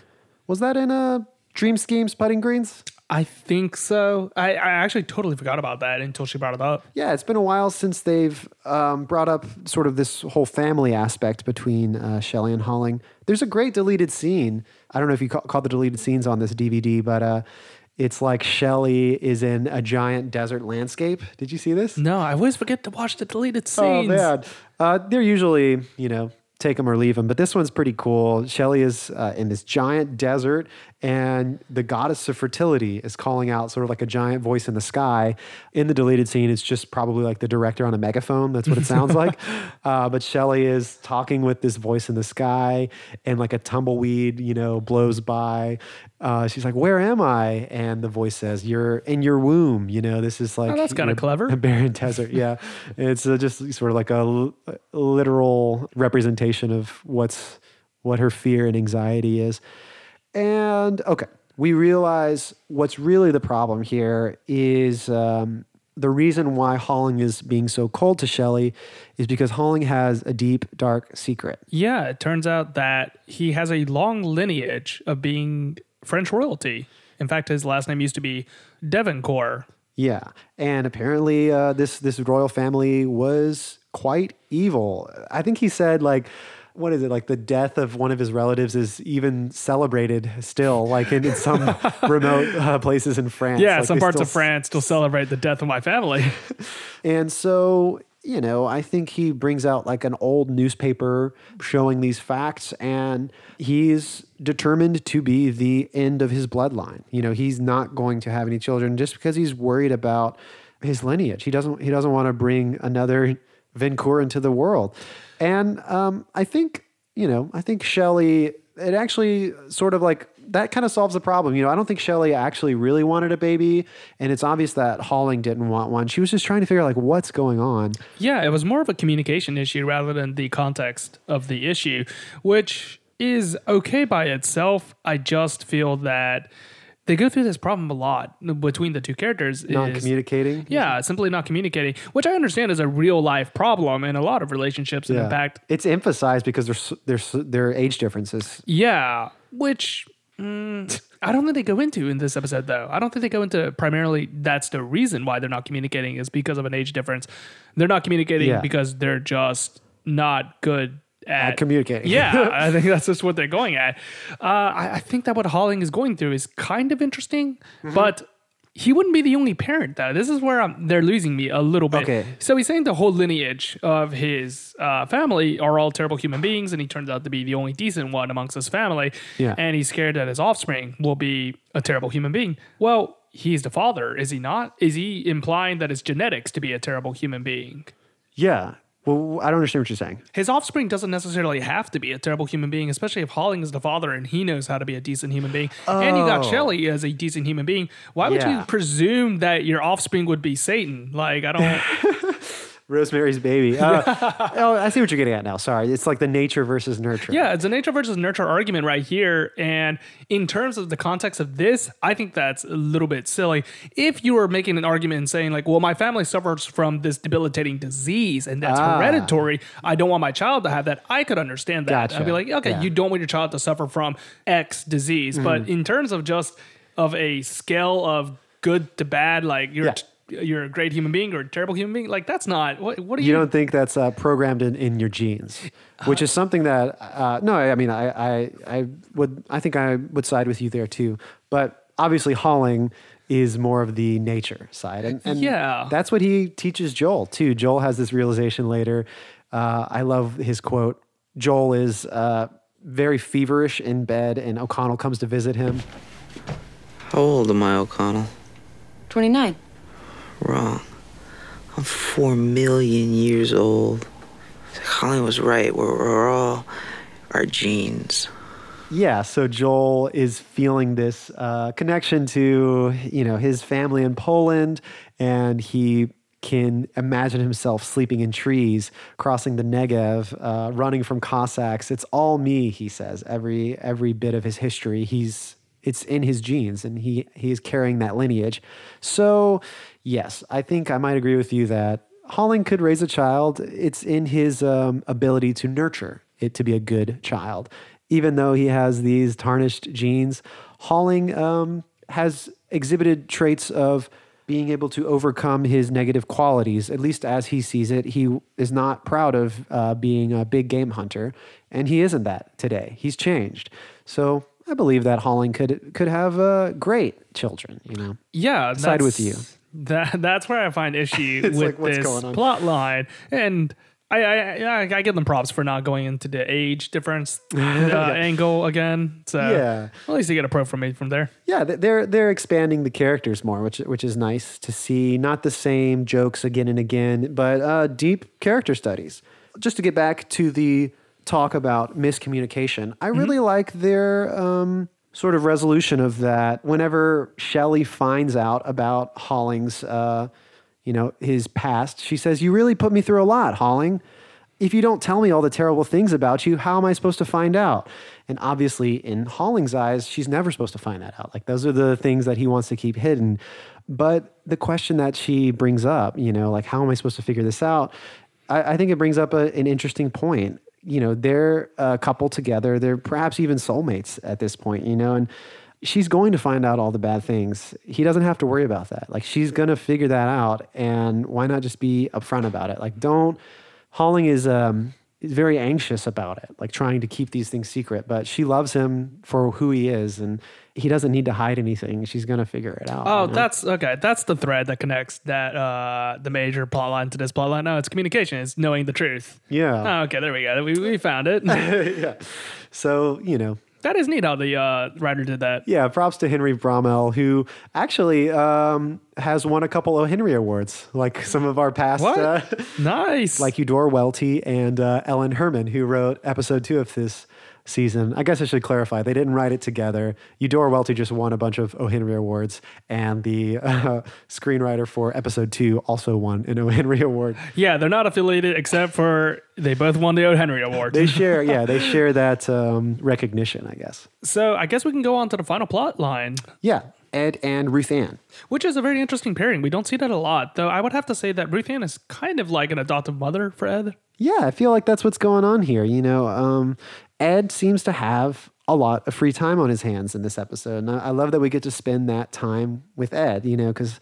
Speaker 2: was that in a Dream Schemes Putting Greens?
Speaker 1: I think so. I, I actually totally forgot about that until she brought it up.
Speaker 2: Yeah, it's been a while since they've um, brought up sort of this whole family aspect between uh, Shelley and Holling. There's a great deleted scene. I don't know if you ca- caught the deleted scenes on this DVD, but uh, it's like Shelley is in a giant desert landscape. Did you see this?
Speaker 1: No, I always forget to watch the deleted scenes.
Speaker 2: Oh man, uh, they're usually you know take them or leave them, but this one's pretty cool. Shelley is uh, in this giant desert, and the goddess of fertility is calling out, sort of like a giant voice in the sky. In the deleted scene, it's just probably like the director on a megaphone. That's what it sounds like. [LAUGHS] Uh, but Shelley is talking with this voice in the sky, and like a tumbleweed, you know, blows by. Uh, she's like, "Where am I?" And the voice says, "You're in your womb." You know, this is like
Speaker 1: Oh, that's kinda clever.
Speaker 2: a barren [LAUGHS] desert. Yeah, it's uh, just sort of like a l- literal representation of what's what her fear and anxiety is. And okay, we realize what's really the problem here is um, the reason why Holling is being so cold to Shelley is because Holling has a deep, dark secret.
Speaker 1: Yeah, it turns out that he has a long lineage of being French royalty. In fact, his last name used to be Devancourt.
Speaker 2: Yeah, and apparently uh, this this royal family was quite evil. I think he said like. What is it like? The death of one of his relatives is even celebrated still, like in, in some [LAUGHS] remote uh, places in France.
Speaker 1: Yeah,
Speaker 2: Like,
Speaker 1: some parts of France still celebrate the death of my family. [LAUGHS]
Speaker 2: And so, you know, I think he brings out like an old newspaper showing these facts, and he's determined to be the end of his bloodline. You know, he's not going to have any children just because he's worried about his lineage. He doesn't. He doesn't want to bring another Vincoeur into the world. And um, I think, you know, I think Shelley. It actually sort of like that kind of solves the problem. You know, I don't think Shelley actually really wanted a baby, and it's obvious that Holling didn't want one. She was just trying to figure out like what's going on.
Speaker 1: yeah, it was more of a communication issue rather than the context of the issue, which is okay by itself. I just feel that they go through this problem a lot between the two characters.
Speaker 2: Not communicating.
Speaker 1: Yeah, simply not communicating, which I understand is a real life problem in a lot of relationships. And in fact,
Speaker 2: it's emphasized because there's there's there are age differences.
Speaker 1: yeah, which mm, I don't think they go into in this episode, though. I don't think they go into primarily that's the reason why they're not communicating is because of an age difference. They're not communicating
Speaker 2: Yeah.
Speaker 1: because they're just not good at,
Speaker 2: At communicating.
Speaker 1: yeah, [LAUGHS] I think that's just what they're going at. Uh, I, I think that what Holling is going through is kind of interesting,
Speaker 2: Mm-hmm.
Speaker 1: but he wouldn't be the only parent, though. This is where I'm, they're losing me a little bit.
Speaker 2: Okay.
Speaker 1: So he's saying the whole lineage of his uh, family are all terrible human beings, and he turns out to be the only decent one amongst his family.
Speaker 2: Yeah.
Speaker 1: And he's scared that his offspring will be a terrible human being. Well, he's the father, is he not? Is he implying that it's genetics to be a terrible human being?
Speaker 2: Yeah. Well, I don't understand what you're saying.
Speaker 1: His offspring doesn't necessarily have to be a terrible human being, especially if Holling is the father and he knows how to be a decent human being. Oh. And you got
Speaker 2: Oh.
Speaker 1: Shelley as a decent human being. Why would
Speaker 2: Yeah.
Speaker 1: you presume that your offspring would be Satan? Like, I don't. [LAUGHS]
Speaker 2: Rosemary's Baby. Uh, [LAUGHS] oh, I see what you're getting at now. Sorry, it's like the nature versus nurture.
Speaker 1: Yeah, it's a nature versus nurture argument right here. And in terms of the context of this, I think that's a little bit silly. If you were making an argument and saying, like, well, my family suffers from this debilitating disease and that's
Speaker 2: Ah.
Speaker 1: hereditary, I don't want my child to have that, I could understand that.
Speaker 2: Gotcha.
Speaker 1: I'd be like, okay,
Speaker 2: Yeah.
Speaker 1: you don't want your child to suffer from X disease.
Speaker 2: Mm-hmm.
Speaker 1: But in terms of just of a scale of good to bad, like you're.
Speaker 2: Yeah.
Speaker 1: You're a great human being or a terrible human being. Like that's not what. What do you?
Speaker 2: You don't think that's uh, programmed in, in your genes, which is something that uh, no, I mean, I, I I would I think I would side with you there too. But obviously, Holling is more of the nature side, and, and
Speaker 1: Yeah.
Speaker 2: that's what he teaches Joel too. Joel has this realization later. Uh, I love his quote. Joel is uh, very feverish in bed, and O'Connell comes to visit him.
Speaker 4: How old am I, O'Connell?
Speaker 5: 29.
Speaker 4: Wrong. I'm four million years old. Holling was right. We're, we're all our genes.
Speaker 2: Yeah, so Joel is feeling this uh, connection to you know his family in Poland, and he can imagine himself sleeping in trees, crossing the Negev, uh, running from Cossacks. It's all me, he says. Every every bit of his history, he's it's in his genes, and he he is carrying that lineage. So yes, I think I might agree with you that Holling could raise a child. It's in his um, ability to nurture it to be a good child. Even though he has these tarnished genes, Holling um, has exhibited traits of being able to overcome his negative qualities, at least as he sees it. He is not proud of uh, being a big game hunter, and he isn't that today. He's changed. So I believe that Holling could could have uh, great children. You know,
Speaker 1: yeah I'm
Speaker 2: side with
Speaker 1: that's- that that's where i find issue [LAUGHS] with
Speaker 2: like,
Speaker 1: this plot line and I, I I I give them props for not going into the age difference [LAUGHS] uh, angle again. So
Speaker 2: Yeah.
Speaker 1: at least they get a pro from me from there.
Speaker 2: Yeah, they're they're expanding the characters more, which which is nice to see. Not the same jokes again and again, but uh, deep character studies. Just to get back to the talk about miscommunication, I really like their um, sort of resolution of that. Whenever Shelley finds out about Holling's, uh, you know, his past, she says, "You really put me through a lot, Holling." if you don't tell me all the terrible things about you, how am I supposed to find out? And obviously, in Holling's eyes, she's never supposed to find that out. Like, those are the things that he wants to keep hidden. But the question that she brings up, you know, like, how am I supposed to figure this out? I, I think it brings up a, an interesting point. You know, they're a couple together, they're perhaps even soulmates at this point, you know, and she's going to find out all the bad things. He doesn't have to worry about that. Like, she's going to figure that out. And why not just be upfront about it? Like, don't. Holling is um, is very anxious about it, like trying to keep these things secret. But she loves him for who he is, and he doesn't need to hide anything. She's gonna figure it out.
Speaker 1: Oh,
Speaker 2: you know?
Speaker 1: that's okay. That's the thread that connects that uh the major plot line to this plot line. No, it's communication. It's knowing the truth.
Speaker 2: yeah.
Speaker 1: Oh, okay, there we go. We, we found it. [LAUGHS]
Speaker 2: yeah. So you know,
Speaker 1: that is neat how the uh, writer did that.
Speaker 2: yeah. Props to Henry Bromell, who actually um, has won a couple of Henry awards, like some of our past.
Speaker 1: What?
Speaker 2: Uh,
Speaker 1: Nice. [LAUGHS]
Speaker 2: like Eudora Welty and uh, Ellen Herman, who wrote episode two of this season. I guess I should clarify, they didn't write it together. Eudora Welty just won a bunch of O. Henry Awards, and the uh, screenwriter for episode two also won an O. Henry Award.
Speaker 1: yeah, they're not affiliated except for they both won the O. Henry Award.
Speaker 2: They [LAUGHS] share, yeah, they share that um, recognition, I guess.
Speaker 1: so I guess we can go on to the final plot line.
Speaker 2: Yeah, Ed and Ruth Ann.
Speaker 1: Which is a very interesting pairing. We don't see that a lot, though. I would have to say that Ruth Ann is kind of like an adoptive mother for Ed.
Speaker 2: Yeah, I feel like that's what's going on here. You know, um, Ed seems to have a lot of free time on his hands in this episode. And I, love that we get to spend that time with Ed, you know, because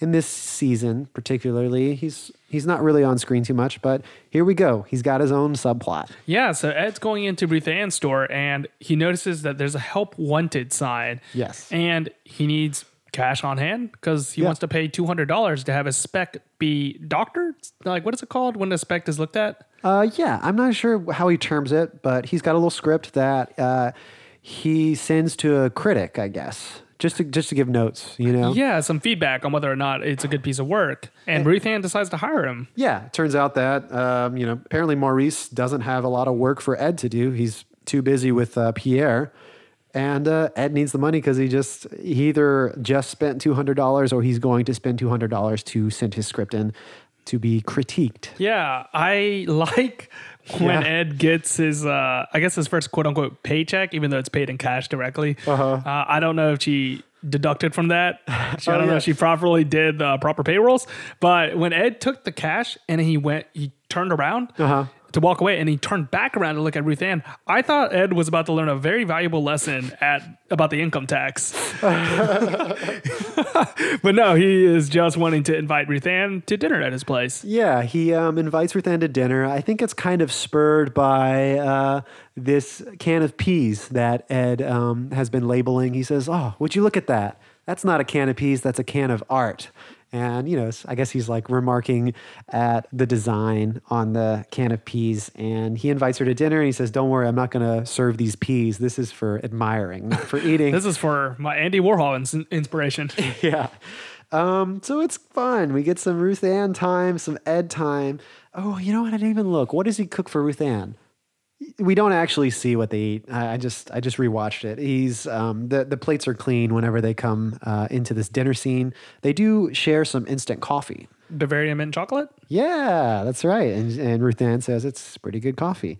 Speaker 2: in this season particularly, he's he's not really on screen too much, but here we go. He's got his own subplot.
Speaker 1: Yeah, so Ed's going into Ruth Ann's store and he notices that there's a help wanted sign.
Speaker 2: Yes.
Speaker 1: And he needs cash on hand because he
Speaker 2: Yeah.
Speaker 1: wants to pay $200 to have his spec be doctored. Like, what is it called when the spec is looked at?
Speaker 2: Uh, yeah, I'm not sure how he terms it, but he's got a little script that uh, he sends to a critic, I guess, just to just to give notes, you know.
Speaker 1: Yeah, some feedback on whether or not it's a good piece of work. And Ruth Ann decides to hire him.
Speaker 2: Yeah, it turns out that um, you know apparently Maurice doesn't have a lot of work for Ed to do. He's too busy with uh, Pierre, and uh, Ed needs the money because he just he either just spent two hundred dollars or he's going to spend two hundred dollars to send his script in to be critiqued.
Speaker 1: Yeah, I like when
Speaker 2: Yeah.
Speaker 1: Ed gets his, uh, I guess his first quote unquote paycheck, even though it's paid in cash directly.
Speaker 2: Uh-huh.
Speaker 1: Uh, I don't know if she deducted from that. [LAUGHS] She, I
Speaker 2: Oh,
Speaker 1: don't know if she properly did the proper payrolls. But when Ed took the cash and he went, he turned around.
Speaker 2: Uh-huh.
Speaker 1: To walk away, and he turned back around to look at Ruth Ann. I thought Ed was about to learn a very valuable lesson at about the income tax, [LAUGHS] but no, he is just wanting to invite Ruth Ann to dinner at his place.
Speaker 2: Yeah, he um, invites Ruth Ann to dinner. I think it's kind of spurred by uh, this can of peas that Ed um, has been labeling. He says, "Oh, would you look at that? That's not a can of peas. That's a can of art." And you know, I guess he's like remarking at the design on the can of peas. And he invites her to dinner, and he says, "Don't worry, I'm not going to serve these peas. This is for admiring, not for [LAUGHS] eating."
Speaker 1: This is for my Andy Warhol ins- inspiration. [LAUGHS]
Speaker 2: yeah. Um, so it's fun. We get some Ruth Ann time, some Ed time. Oh, you know what? I didn't even look. What does he cook for Ruth Ann? We don't actually see what they eat. I just I just rewatched it. He's um, the the plates are clean whenever they come uh, into this dinner scene. They do share some instant coffee.
Speaker 1: Bavarian mint chocolate.
Speaker 2: Yeah, that's right. And and Ruth Ann says it's pretty good coffee.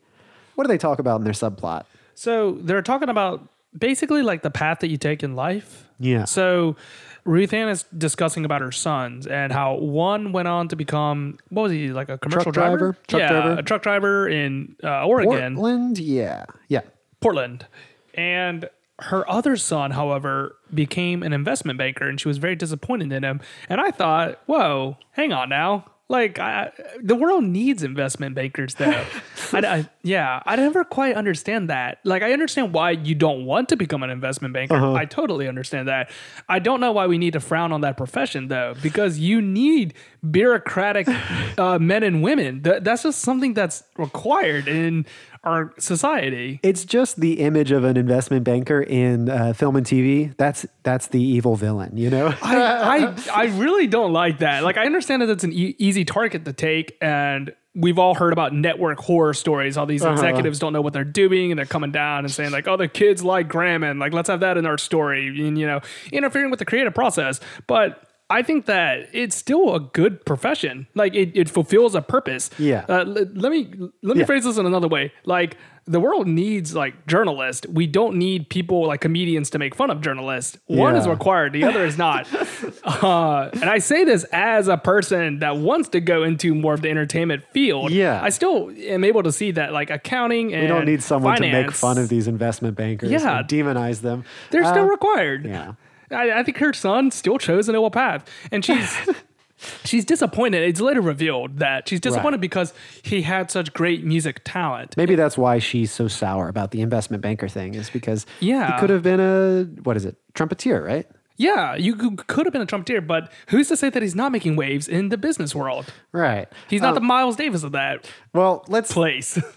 Speaker 2: What do they talk about in their subplot?
Speaker 1: So they're talking about basically like the path that you take in life.
Speaker 2: Yeah.
Speaker 1: So Ruth Ann is discussing about her sons and how one went on to become what was he like a commercial
Speaker 2: Truck driver? Truck
Speaker 1: yeah,
Speaker 2: driver.
Speaker 1: a truck driver in uh, Oregon,
Speaker 2: Portland. Yeah. Yeah.
Speaker 1: Portland, and her other son, however, became an investment banker, and she was very disappointed in him. And I thought, whoa, hang on now. Like I, the world needs investment bankers, though. [LAUGHS] I, I- yeah, I never quite understand that. Like, I understand why you don't want to become an investment banker. I totally understand that. I don't know why we need to frown on that profession, though, because you need bureaucratic [LAUGHS] uh, men and women. That, that's just something that's required in our society.
Speaker 2: It's just the image of an investment banker in uh, film and TV. That's that's the evil villain, you know.
Speaker 1: I, I I really don't like that. Like I understand that it's an e- easy target to take, and we've all heard about network horror stories. All these executives don't know what they're doing, and they're coming down and saying like, "Oh, the kids like Graham, and like let's have that in our story," and you know, interfering with the creative process. But I think that it's still a good profession. Like it, it fulfills a purpose.
Speaker 2: Yeah.
Speaker 1: Uh, l- let me let me
Speaker 2: Yeah.
Speaker 1: phrase this in another way. Like the world needs like journalists. We don't need people like comedians to make fun of journalists. One is required, the other is not. [LAUGHS] uh, and I say this as a person that wants to go into more of the entertainment field.
Speaker 2: Yeah.
Speaker 1: I still am able to see that like accounting and
Speaker 2: We don't need someone to make fun of these investment bankers
Speaker 1: Yeah.
Speaker 2: and demonize them.
Speaker 1: They're still
Speaker 2: Uh,
Speaker 1: required.
Speaker 2: yeah.
Speaker 1: I, I think her son still chose an noble path, and she's [LAUGHS] she's disappointed. It's later revealed that she's disappointed
Speaker 2: Right.
Speaker 1: because he had such great music talent.
Speaker 2: Maybe that's why she's so sour about the investment banker thing. Is because
Speaker 1: Yeah.
Speaker 2: he could have been a what is it trumpeter, right?
Speaker 1: Yeah, you could could have been a trumpeter, but who's to say that he's not making waves in the business world?
Speaker 2: Right.
Speaker 1: He's not
Speaker 2: Um,
Speaker 1: the Miles Davis of that
Speaker 2: Well, let's
Speaker 1: place. [LAUGHS]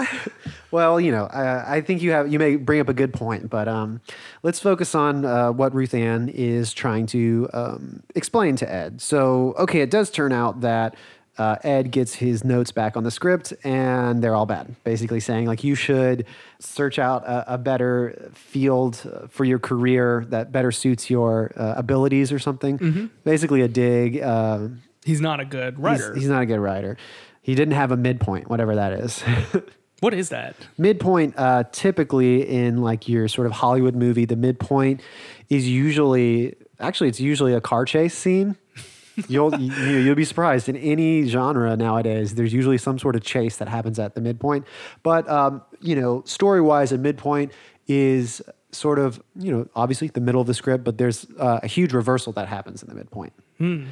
Speaker 2: Well, you know, I, I think you have you may bring up a good point, but um, let's focus on uh, what Ruth Ann is trying to um, explain to Ed. So, okay, it does turn out that uh, Ed gets his notes back on the script, and they're all bad. Basically, saying like you should search out a, a better field for your career that better suits your uh, abilities or something. Basically, a dig. Uh,
Speaker 1: he's not a good
Speaker 2: he's,
Speaker 1: writer.
Speaker 2: he's not a good writer. He didn't have a midpoint, whatever that is. [LAUGHS]
Speaker 1: what is that?
Speaker 2: midpoint uh, typically in like your sort of hollywood movie the midpoint is usually actually it's usually a car chase scene you'll you, you'll be surprised in any genre nowadays there's usually some sort of chase that happens at the midpoint but um, you know story wise a midpoint is sort of you know obviously the middle of the script but there's uh, a huge reversal that happens in the midpoint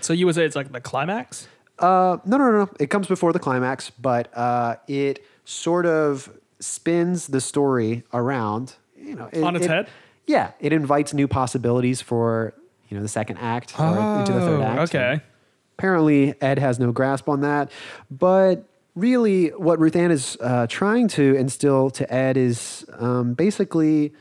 Speaker 1: So you would say it's like the climax?
Speaker 2: uh, no, no, no, no. It comes before the climax, but uh, it sort of spins the story around. You know, it-
Speaker 1: On its
Speaker 2: it-
Speaker 1: head?
Speaker 2: Yeah, it invites new possibilities for you know the second act or into the third
Speaker 1: Oh,
Speaker 2: act.
Speaker 1: okay.
Speaker 2: Apparently, Ed has no grasp on that, but really, what Ruth Ann is uh, trying to instill to Ed is um, basically.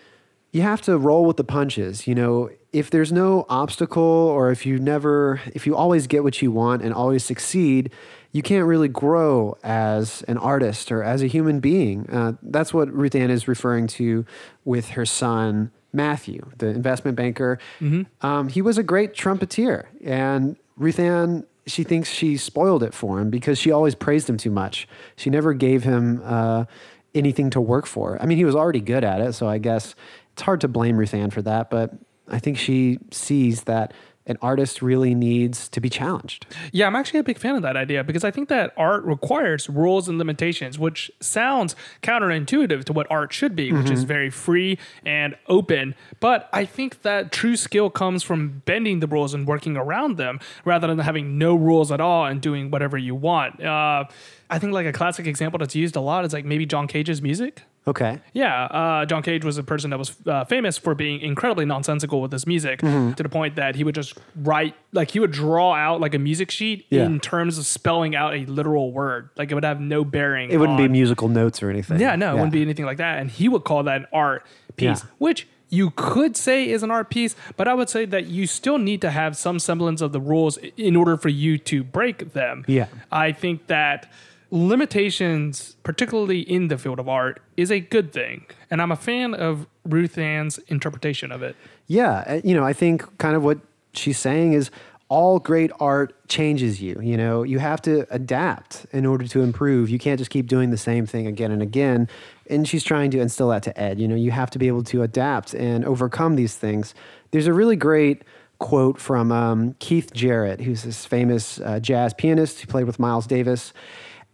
Speaker 2: you have to roll with the punches. You know, if there's no obstacle or if you never, if you always get what you want and always succeed, you can't really grow as an artist or as a human being. Uh, that's what Ruth Ann is referring to with her son, Matthew, the investment banker. Um, he was a great trumpeter. And Ruth Ann, she thinks she spoiled it for him because she always praised him too much. She never gave him uh, anything to work for. I mean, he was already good at it. So I guess it's hard to blame Ruth Ann for that. But I think she sees that an artist really needs to be challenged.
Speaker 1: Yeah, I'm actually a big fan of that idea because I think that art requires rules and limitations, which sounds counterintuitive to what art should be, which is very free and open. But I think that true skill comes from bending the rules and working around them rather than having no rules at all and doing whatever you want. Uh, I think like a classic example that's used a lot is like maybe John Cage's music.
Speaker 2: Okay.
Speaker 1: Yeah, uh, John Cage was a person that was uh, famous for being incredibly nonsensical with his music to the point that he would just write, like, he would draw out like a music sheet
Speaker 2: Yeah.
Speaker 1: in terms of spelling out a literal word. Like, it would have no bearing.
Speaker 2: It wouldn't be musical notes or anything.
Speaker 1: Yeah, no, it wouldn't be anything like that. And he would call that an art piece,
Speaker 2: Yeah.
Speaker 1: which you could say is an art piece, but I would say that you still need to have some semblance of the rules in order for you to break them.
Speaker 2: Yeah.
Speaker 1: I think that limitations, particularly in the field of art, is a good thing. And I'm a fan of Ruth Ann's interpretation of it.
Speaker 2: Yeah, uh, you know, I think kind of what she's saying is all great art changes you. You know, you have to adapt in order to improve. You can't just keep doing the same thing again and again. And she's trying to instill that to Ed. You know, you have to be able to adapt and overcome these things. There's a really great quote from um, Keith Jarrett, who's this famous uh, jazz pianist who played with Miles Davis.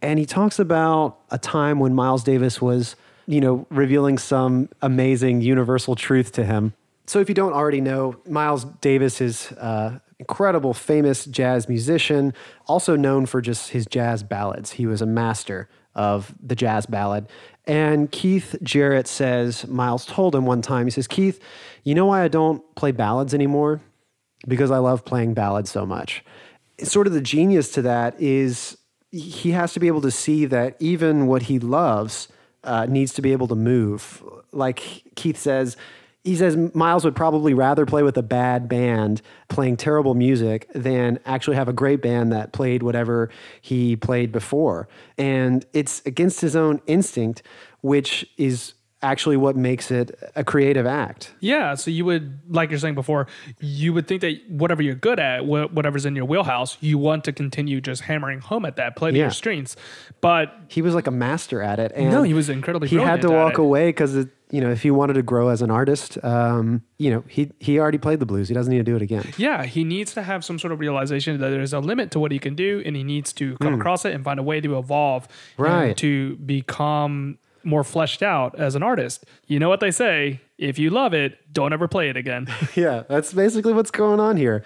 Speaker 2: And he talks about a time when Miles Davis was, you know, revealing some amazing universal truth to him. So, if you don't already know, Miles Davis is uh, incredible, famous jazz musician, also known for just his jazz ballads. He was a master of the jazz ballad. And Keith Jarrett says, Miles told him one time, he says, Keith, you know why I don't play ballads anymore? Because I love playing ballads so much. Sort of the genius to that is he has to be able to see that even what he loves uh, needs to be able to move. Like Keith says, he says Miles would probably rather play with a bad band playing terrible music than actually have a great band that played whatever he played before. And it's against his own instinct, which is actually what makes it a creative act.
Speaker 1: Yeah, so you would, like you're saying before, you would think that whatever you're good at, wh- whatever's in your wheelhouse, you want to continue just hammering home at that, play to
Speaker 2: Yeah.
Speaker 1: your strengths. But
Speaker 2: He was like a master at it. And
Speaker 1: No, he was incredibly
Speaker 2: He had to walk
Speaker 1: it.
Speaker 2: away because you know if he wanted to grow as an artist, um, you know he he already played the blues. He doesn't need to do it again.
Speaker 1: yeah, he needs to have some sort of realization that there's a limit to what he can do, and he needs to come across it and find a way to evolve.
Speaker 2: Right.
Speaker 1: to become more fleshed out as an artist. You know what they say: if you love it, don't ever play it again. [LAUGHS]
Speaker 2: yeah, that's basically what's going on here.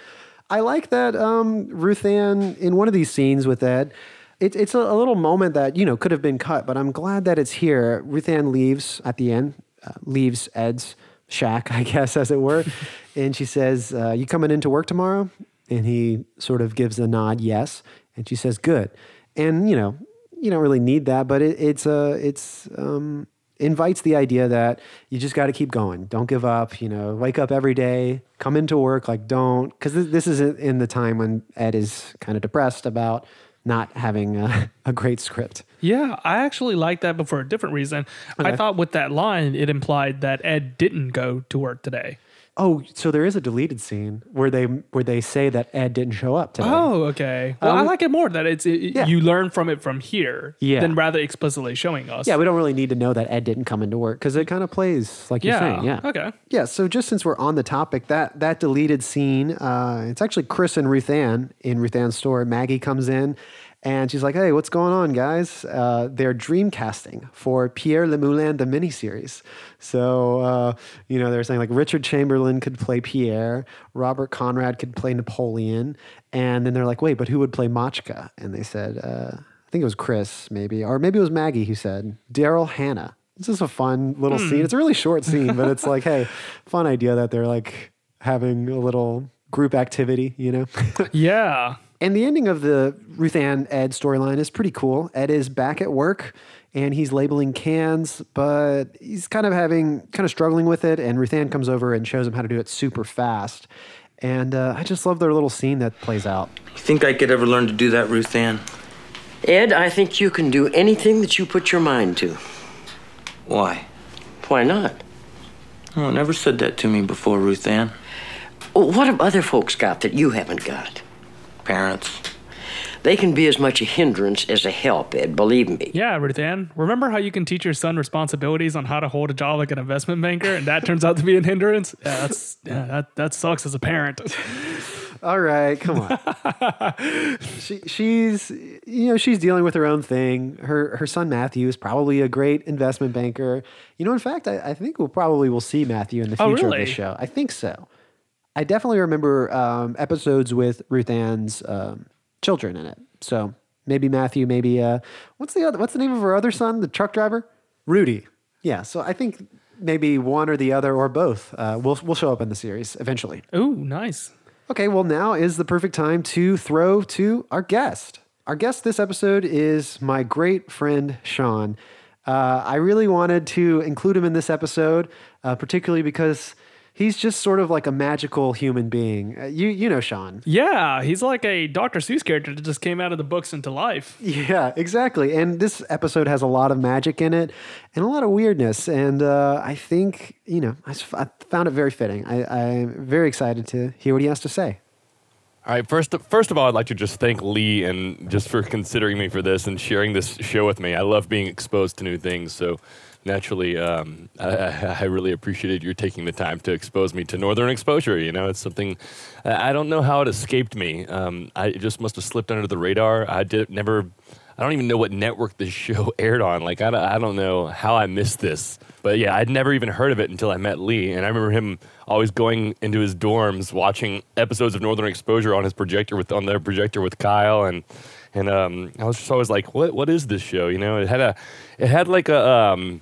Speaker 2: I like that um, Ruth Ann in one of these scenes with Ed. It, it's a, a little moment that you know could have been cut, but I'm glad that it's here. Ruth Ann leaves at the end, uh, leaves Ed's shack, [LAUGHS] I guess, as it were, [LAUGHS] and she says, uh, "You coming into work tomorrow?" And he sort of gives a nod, yes, and she says, "Good." And you know, you don't really need that, but it, it's a it's um, invites the idea that you just got to keep going. Don't give up. You know, wake up every day, come into work. Like, don't, because this, this is in the time when Ed is kind of depressed about not having a, [LAUGHS] a great script.
Speaker 1: Yeah, I actually like that, but for a different reason. I thought with that line, it implied that Ed didn't go to work today.
Speaker 2: Oh, so there is a deleted scene where they where they say that Ed didn't show up today.
Speaker 1: Oh, okay. Well, I
Speaker 2: Um,
Speaker 1: like it more that it's it,
Speaker 2: yeah.
Speaker 1: you learn from it from here
Speaker 2: Yeah.
Speaker 1: than rather explicitly showing us.
Speaker 2: Yeah, we don't really need to know that Ed didn't come into work because it kind of plays like you're saying. Yeah.
Speaker 1: Okay.
Speaker 2: Yeah, so just since we're on the topic, that that deleted scene, uh, it's actually Chris and Ruth Ann in Ruth Ann's store. Maggie comes in and she's like, "Hey, what's going on, guys? Uh, they're dreamcasting for Pierre Le Moulin, the miniseries. So uh, you know, they're saying like Richard Chamberlain could play Pierre, Robert Conrad could play Napoleon, and then they're like, "Wait, but who would play Machka?" And they said, uh, "I think it was Chris, maybe, or maybe it was Maggie who said Daryl Hannah." This is a fun little scene. It's a really short scene, but it's like, hey, fun idea that they're like having a little group activity, you know? [LAUGHS]
Speaker 1: Yeah.
Speaker 2: And the ending of the Ruth Ann Ed storyline is pretty cool. Ed is back at work and he's labeling cans, but he's kind of having, kind of struggling with it. And Ruth Ann comes over and shows him how to do it super fast. And uh, I just love their little scene that plays out.
Speaker 4: You think I could ever learn to do that, Ruth Ann?
Speaker 5: Ed, I think you can do anything that you put your mind to.
Speaker 4: Why?
Speaker 5: Why not?
Speaker 4: Oh, never said that to me before, Ruth Ann.
Speaker 5: What have other folks got that you haven't got?
Speaker 4: Parents.
Speaker 5: They can be as much a hindrance as a help, Ed, believe me.
Speaker 1: Yeah, Ruth Ann. Remember how you can teach your son responsibilities on how to hold a job like an investment banker, and that turns out to be a hindrance? Yeah, that's yeah, that that sucks as a parent. [LAUGHS]
Speaker 2: All right, come on. [LAUGHS] she, she's you know she's dealing with her own thing. Her her son Matthew is probably a great investment banker. You know, in fact, I, I think we'll probably will see Matthew in the
Speaker 1: Oh,
Speaker 2: future
Speaker 1: really?
Speaker 2: of this show. I think so. I definitely remember um, episodes with Ruth Ann's um, children in it. So maybe Matthew, maybe uh, what's the other? What's the name of her other son? The truck driver, Rudy. Yeah. So I think maybe one or the other or both uh, will will show up in the series eventually.
Speaker 1: Ooh, nice.
Speaker 2: Okay, well, now is the perfect time to throw to our guest. Our guest this episode is my great friend, Sean. Uh, I really wanted to include him in this episode, uh, particularly because he's just sort of like a magical human being. Uh, you, you know, Sean.
Speaker 1: Yeah, he's like a Dr. Seuss character that just came out of the books into life.
Speaker 2: Yeah, exactly. And this episode has a lot of magic in it and a lot of weirdness. And uh, I think, you know, I found it very fitting. I, I'm very excited to hear what he has to say.
Speaker 6: All right, first first of all, I'd like to just thank Lee and just for considering me for this and sharing this show with me. I love being exposed to new things, so naturally, um, [LAUGHS] I, I really appreciated your taking the time to expose me to Northern Exposure. You know, it's something I don't know how it escaped me. Um, I just must have slipped under the radar. I did never. I don't even know what network this [LAUGHS] show aired on. Like, I don't, I don't know how I missed this. But yeah, I'd never even heard of it until I met Lee. And I remember him always going into his dorms, watching episodes of Northern Exposure on his projector with on their projector with Kyle. And and um, I was just always like, what what is this show? You know, it had a, it had like a um,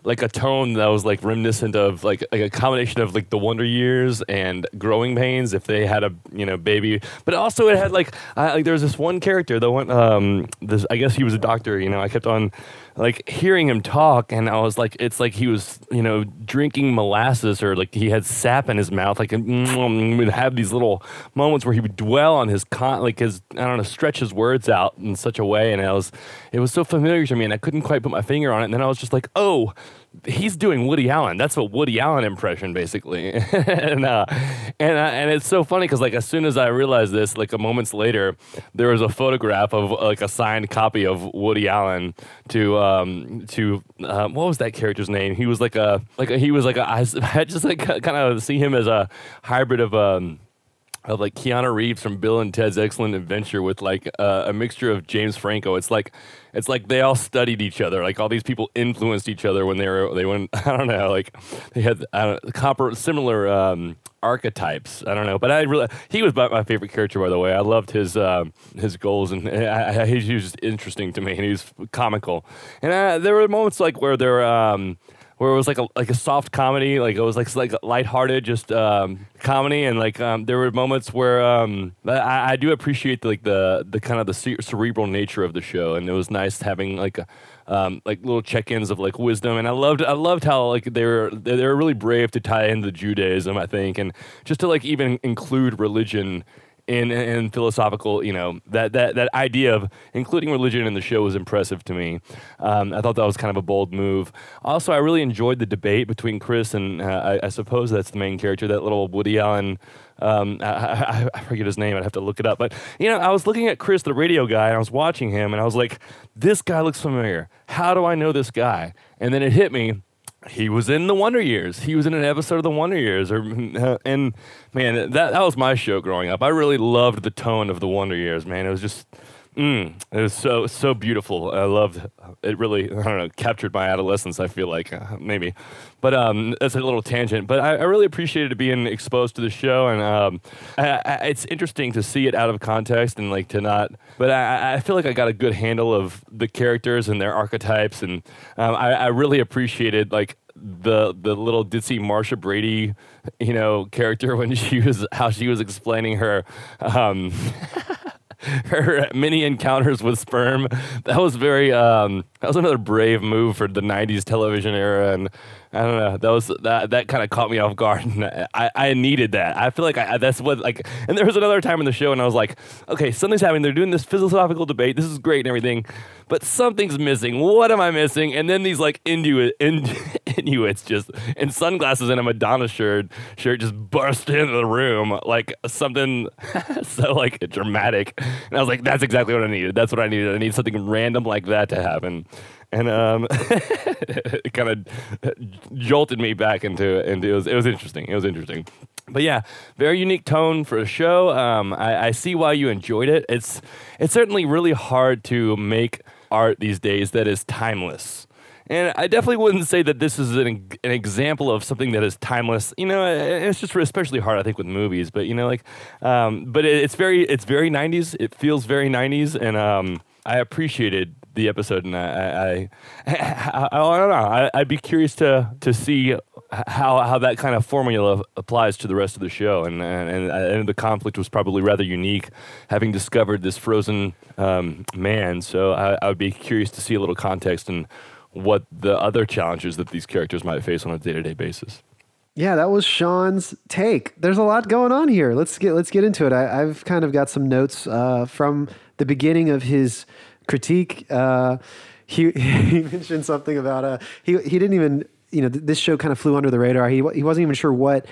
Speaker 6: like a tone that was like reminiscent of like like a combination of like the Wonder Years and Growing Pains if they had a you know baby, but also it had like I, like there was this one character the one um this I guess he was a doctor you know I kept on like hearing him talk and I was like it's like he was you know drinking molasses or like he had sap in his mouth like and mm, mm, mm, would have these little moments where he would dwell on his con like his I don't know stretch his words out in such a way and I was it was so familiar to me and I couldn't quite put my finger on it and then I was just like oh he's doing Woody Allen. That's a Woody Allen impression, basically. [LAUGHS] and uh, and uh, and it's so funny because like as soon as I realized this, like a moments later, there was a photograph of like a signed copy of Woody Allen to um to uh, what was that character's name? He was like a like a, he was like [LAUGHS] I just like kind of see him as a hybrid of um of like Keanu Reeves from Bill and Ted's Excellent Adventure with like uh, a mixture of James Franco. It's like it's like they all studied each other. Like all these people influenced each other when they were they went. [LAUGHS] I don't know. Like they had I don't, copper similar um, archetypes. I don't know, but I really he was my favorite character by the way. I loved his um, his goals and [LAUGHS] I, I, he was just interesting to me and he was comical. And uh, there were moments like where there. Um, where it was like a like a soft comedy, like it was like like lighthearted, just um, comedy, and like um, there were moments where um, I, I do appreciate the, like the the kind of the ce- cerebral nature of the show, and it was nice having like a, um, like little check-ins of like wisdom, and I loved I loved how like they were they were really brave to tie into Judaism, I think, and just to like even include religion in, in philosophical, you know, that, that, that idea of including religion in the show was impressive to me. Um, I thought that was kind of a bold move. Also, I really enjoyed the debate between Chris and uh, I, I suppose that's the main character, that little Woody Allen. Um, I, I, I forget his name. I'd have to look it up. But you know, I was looking at Chris, the radio guy, and I was watching him, and I was like, "This guy looks familiar. How do I know this guy?" And then it hit me he was in the Wonder Years. He was in an episode of the Wonder Years, or [LAUGHS] and man, that that was my show growing up. I really loved the tone of the Wonder Years. Man, it was just, mm, it was so so beautiful. I loved it. Really, I don't know, captured my adolescence. I feel like uh, maybe, but um, that's a little tangent. But I, I really appreciated being exposed to the show, and um, I, I, it's interesting to see it out of context and like to not. But I, feel like I got a good handle of the characters and their archetypes, and um, I, I really appreciated like the the little ditzy Marsha Brady, you know, character [LAUGHS] when she was how she was explaining her um, [LAUGHS] [LAUGHS] her many encounters with sperm. That was very um, that was another brave move for the '90s television era, and I don't know. That was that that kind of caught me off guard. [LAUGHS] And I, I needed that. I feel like I, that's what like. And there was another time in the show, and I was like, okay, something's happening. They're doing this philosophical debate. This is great and everything, but something's missing. What am I missing? And then these like Inuit in, [LAUGHS] Inuits just in sunglasses and a Madonna shirt shirt just burst into the room like something [LAUGHS] so like dramatic. And I was like, that's exactly what I needed. That's what I needed. I need something random like that to happen and um, [LAUGHS] it kind of jolted me back into into it was it was interesting. It was interesting, but yeah, very unique tone for a show. Um, I, I see why you enjoyed it. It's it's certainly really hard to make art these days that is timeless. And I definitely wouldn't say that this is an, an example of something that is timeless. You know, it's just especially hard, I think, with movies. But you know, like, um, but it, it's very, it's very '90s. It feels very '90s, and um, I appreciated the episode, and I, I, I, [LAUGHS] I don't know. I, would be curious to to see how how that kind of formula applies to the rest of the show, and and, and the conflict was probably rather unique, having discovered this frozen um, man. So I, I would be curious to see a little context and what the other challenges that these characters might face on a day to day basis.
Speaker 2: Yeah, that was Sean's take. There's a lot going on here. Let's get let's get into it. I, have kind of got some notes uh, from the beginning of his critique. Uh, he, [LAUGHS] he mentioned something about uh, he he didn't even you know th- this show kind of flew under the radar. He he wasn't even sure what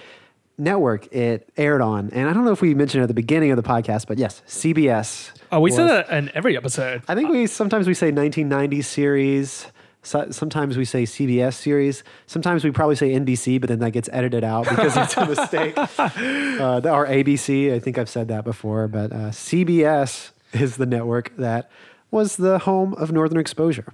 Speaker 2: network it aired on, and I don't know if we mentioned it at the beginning of the podcast, but yes, CBS.
Speaker 1: Oh, we was, say that in every episode.
Speaker 2: I think we sometimes we say 1990 series. So, sometimes we say CBS series. Sometimes we probably say NBC, but then that gets edited out because it's a mistake. [LAUGHS] Uh, or ABC. I think I've said that before, but uh, CBS is the network that was the home of Northern Exposure.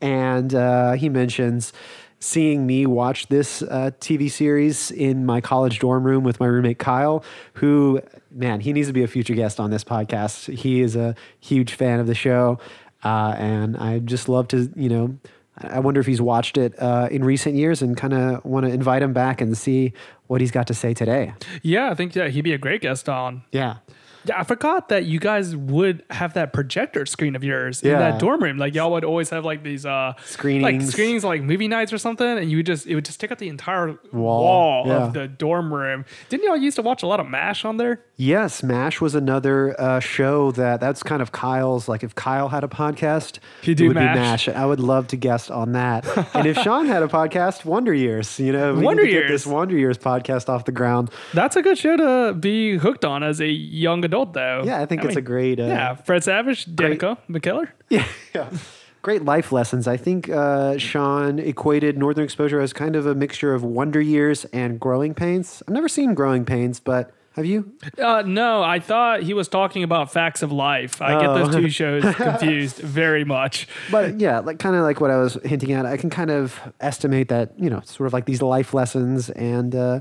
Speaker 2: And uh, he mentions seeing me watch this uh, TV series in my college dorm room with my roommate Kyle, who, man, he needs to be a future guest on this podcast. He is a huge fan of the show. Uh, and I just love to, you know, I wonder if he's watched it uh, in recent years and kind of want to invite him back and see what he's got to say today.
Speaker 1: Yeah, I think yeah, he'd be a great guest on.
Speaker 2: Yeah.
Speaker 1: Yeah, I forgot that you guys would have that projector screen of yours in that dorm room. Like y'all would always have like these uh like
Speaker 2: Screenings.
Speaker 1: screenings like movie nights or something, and you would just it would just take up the entire
Speaker 2: Wall,
Speaker 1: wall,
Speaker 2: yeah.
Speaker 1: of the dorm room. Didn't y'all used to watch a lot of MASH on there?
Speaker 2: Yes, MASH was another uh, show that that's kind of Kyle's. Like if Kyle had a podcast,
Speaker 1: He'd do MASH.
Speaker 2: be MASH. I would love to guest on that. and if Sean had a podcast, Wonder Years, you know, we
Speaker 1: Wonder
Speaker 2: to get this Wonder Years podcast off the ground.
Speaker 1: That's a good show to be hooked on as a young adult, though.
Speaker 2: Yeah, I think it's a great, uh,
Speaker 1: yeah, Fred Savage, Danica McKellar. [LAUGHS]
Speaker 2: Yeah, yeah. Great life lessons. I think uh, Sean equated Northern Exposure as kind of a mixture of Wonder Years and Growing Pains. I've never seen Growing Pains, but have you?
Speaker 1: Uh, no, I thought he was talking about Facts of Life. I get those
Speaker 2: Oh.
Speaker 1: two shows [LAUGHS] confused very much.
Speaker 2: But yeah, like kind of like what I was hinting at, I can kind of estimate that you know, sort of like these life lessons and uh,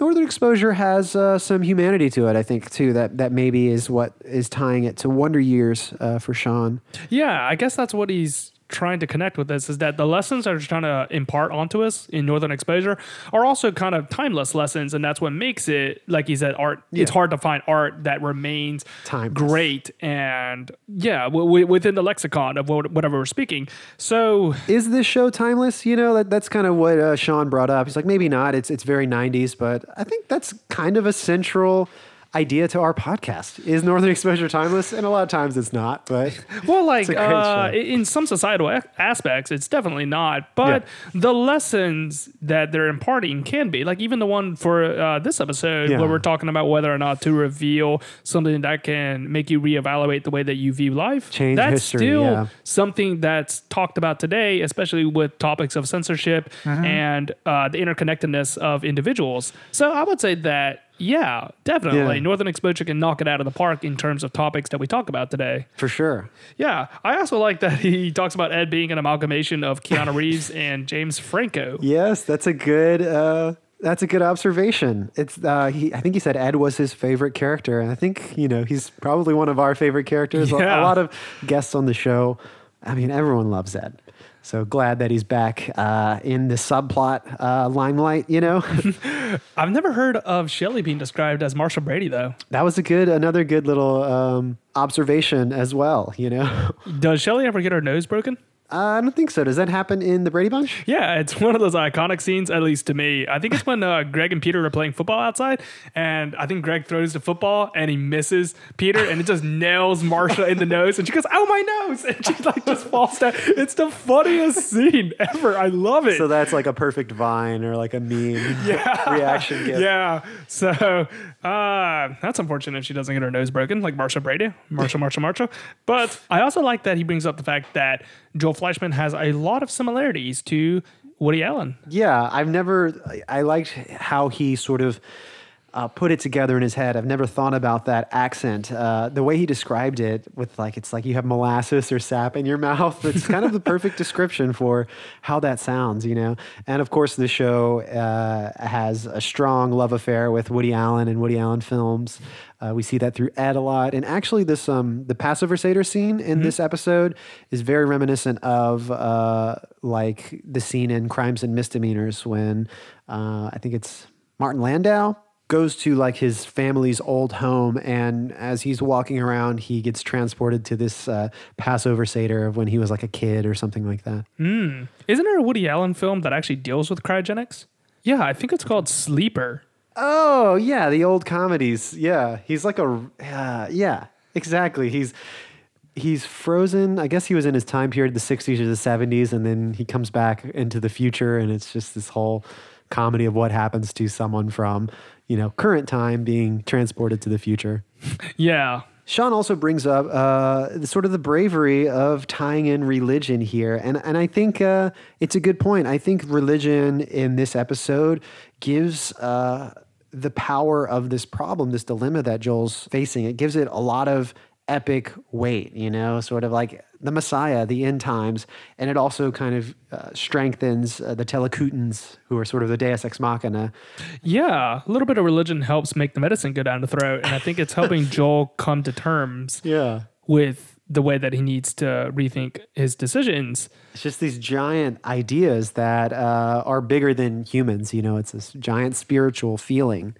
Speaker 2: Northern Exposure has uh, some humanity to it. I think too that that maybe is what is tying it to Wonder Years uh, for Sean.
Speaker 1: Yeah, I guess that's what he's trying to connect with this is that the lessons that he's trying to impart onto us in Northern Exposure are also kind of timeless lessons, and that's what makes it, like he said, art. It's hard to find art that remains
Speaker 2: Timeless.
Speaker 1: great and yeah, w- w- within the lexicon of what- whatever we're speaking. So
Speaker 2: Is this show timeless? You know, that, that's kind of what uh, Sean brought up. He's like, maybe not. It's it's very '90s, but I think that's kind of a central idea to our podcast. Is Northern Exposure timeless? And a lot of times it's not. But [LAUGHS]
Speaker 1: Well, like
Speaker 2: a great
Speaker 1: uh, in some societal aspects, it's definitely not. But the lessons that they're imparting can be like even the one for uh, this episode
Speaker 2: Yeah.
Speaker 1: where we're talking about whether or not to reveal something that can make you reevaluate the way that you view life.
Speaker 2: Change
Speaker 1: that's
Speaker 2: history,
Speaker 1: still
Speaker 2: yeah.
Speaker 1: something that's talked about today, especially with topics of censorship
Speaker 2: Mm-hmm.
Speaker 1: and uh, the interconnectedness of individuals. So I would say that. Yeah, definitely.
Speaker 2: Yeah.
Speaker 1: Northern Exposure can knock it out of the park in terms of topics that we talk about today.
Speaker 2: for sure.
Speaker 1: Yeah, I also like that [LAUGHS] he talks about Ed being an amalgamation of Keanu [LAUGHS] Reeves and James Franco.
Speaker 2: Yes, that's a good. Uh, that's a good observation. It's. Uh, he, I think he said Ed was his favorite character, and I think you know he's probably one of our favorite characters. A- A, lot of guests on the show I mean, everyone loves Ed. So glad that he's back uh, in the subplot uh, limelight. You know, [LAUGHS] [LAUGHS]
Speaker 1: I've never heard of Shelley being described as Marsha Brady though.
Speaker 2: that was a good, another good little um, observation as well. You know, [LAUGHS]
Speaker 1: Does Shelley ever get her nose broken?
Speaker 2: Uh, I don't think so. Does that happen in the Brady Bunch?
Speaker 1: Yeah, it's [LAUGHS] one of those iconic scenes, at least to me. I think it's when uh, Greg and Peter are playing football outside, and I think Greg throws the football and he misses Peter, and it just [LAUGHS] nails Marsha in the nose, and she goes, "Oh my nose!" [LAUGHS] and she like just falls down. It's the funniest scene ever. I love it.
Speaker 2: So that's like a perfect vine or like a meme reaction gift.
Speaker 1: yeah. So uh, that's unfortunate if she doesn't get her nose broken like Marsha Brady. Marsha, Marsha, Marsha. But I also like that he brings up the fact that Joel Fleischman has a lot of similarities to Woody Allen.
Speaker 2: Yeah, I've never. I- liked how he sort of uh, put it together in his head. I've never thought about that accent. Uh, the way he described it, with like it's like you have molasses or sap in your [LAUGHS] mouth. It's kind of the perfect description for how that sounds, you know. And of course, the show uh, has a strong love affair with Woody Allen and Woody Allen films. Uh, we see that through Ed a lot, and actually, this um, the Passover Seder scene in this episode is very reminiscent of uh, like the scene in Crimes and Misdemeanors when uh, I think it's Martin Landau goes to like his family's old home, and as he's walking around, he gets transported to this uh, Passover Seder of when he was like a kid or something like that.
Speaker 1: Isn't there a Woody Allen film that actually deals with cryogenics? Yeah, I think it's called Sleeper.
Speaker 2: Oh yeah, the old comedies. Yeah, he's like a uh, yeah, exactly. He's he's frozen. I guess he was in his time period, the '60s or the '70s, and then he comes back into the future, and it's just this whole comedy of what happens to someone from you know current time being transported to the future.
Speaker 1: Yeah.
Speaker 2: Sean also brings up uh, the, sort of the bravery of tying in religion here, and and I think uh, it's a good point. I think religion in this episode gives uh, the power of this problem, this dilemma that Joel's facing. It gives it a lot of epic weight, you know, sort of like the Messiah, the end times, and it also kind of uh, strengthens uh, the Telekutans, who are sort of the Deus ex machina.
Speaker 1: Yeah. A little bit of religion helps make the medicine go down the throat. And I think it's helping [LAUGHS] Joel come to terms
Speaker 2: Yeah.
Speaker 1: with the way that he needs to rethink his decisions.
Speaker 2: It's just these giant ideas that uh, are bigger than humans. You know, it's this giant spiritual feeling.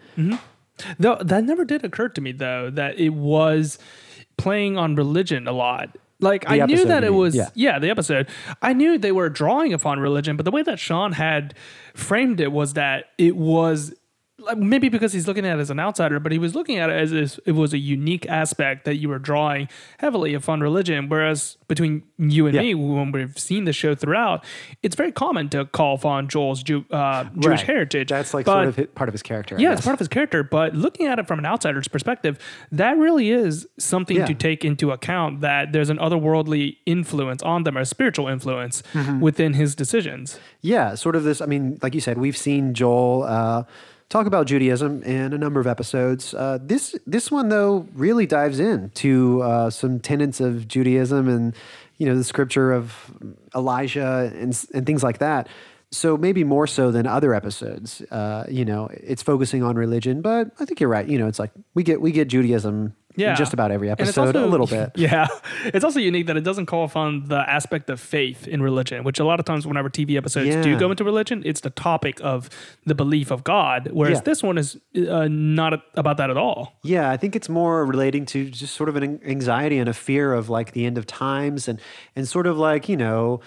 Speaker 1: Though that never did occur to me though that it was playing on religion a lot. Like I knew that it was
Speaker 2: Yeah.
Speaker 1: yeah. the episode. I knew they were drawing upon religion, but the way that Sean had framed it was that it was maybe because he's looking at it as an outsider, but he was looking at it as if it was a unique aspect that you were drawing heavily upon religion. Whereas between you and
Speaker 2: Yeah.
Speaker 1: me, when we've seen the show throughout, it's very common to call upon Joel's Jew, uh, Jewish
Speaker 2: Right.
Speaker 1: heritage.
Speaker 2: That's like
Speaker 1: But-
Speaker 2: sort of part of his character.
Speaker 1: Yeah, it's part of his character, but looking at it from an outsider's perspective, that really is something
Speaker 2: Yeah.
Speaker 1: to take into account that there's an otherworldly influence on them, or a spiritual influence
Speaker 2: Mm-hmm.
Speaker 1: within his decisions.
Speaker 2: Yeah, sort of this. I mean, like you said, we've seen Joel uh, talk about Judaism in a number of episodes. Uh, this this one though really dives in to uh, some tenets of Judaism and you know the scripture of Elijah and and things like that. So maybe more so than other episodes. Uh, you know, it's focusing on religion, but I think you're right. You know, it's like we get we get Judaism
Speaker 1: Yeah.
Speaker 2: in just about every episode
Speaker 1: also-
Speaker 2: a little [LAUGHS] bit.
Speaker 1: Yeah. It's also unique that it doesn't call upon the aspect of faith in religion, which a lot of times, whenever TV episodes do go into religion, it's the topic of the belief of God. Whereas
Speaker 2: Yeah.
Speaker 1: this one is uh, not about that at all.
Speaker 2: Yeah, I think it's more relating to just sort of an anxiety and a fear of like the end of times and and sort of like, you know,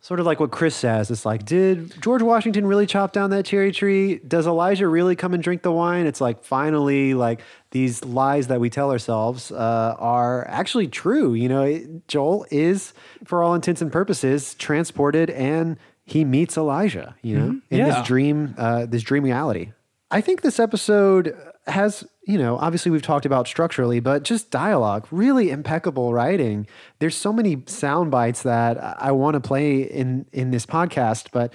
Speaker 2: sort of like what Chris says. It's like, did George Washington really chop down that cherry tree? Does Elijah really come and drink the wine? It's like finally like these lies that we tell ourselves uh, are actually true. You know, it- Joel is, for all intents and purposes, transported and he meets Elijah, you know, in
Speaker 1: Yeah.
Speaker 2: this dream, uh, this dream reality. I think this episode has, you know, obviously we've talked about structurally, but just dialogue, really impeccable writing. There's so many sound bites that I want to play in in this podcast, but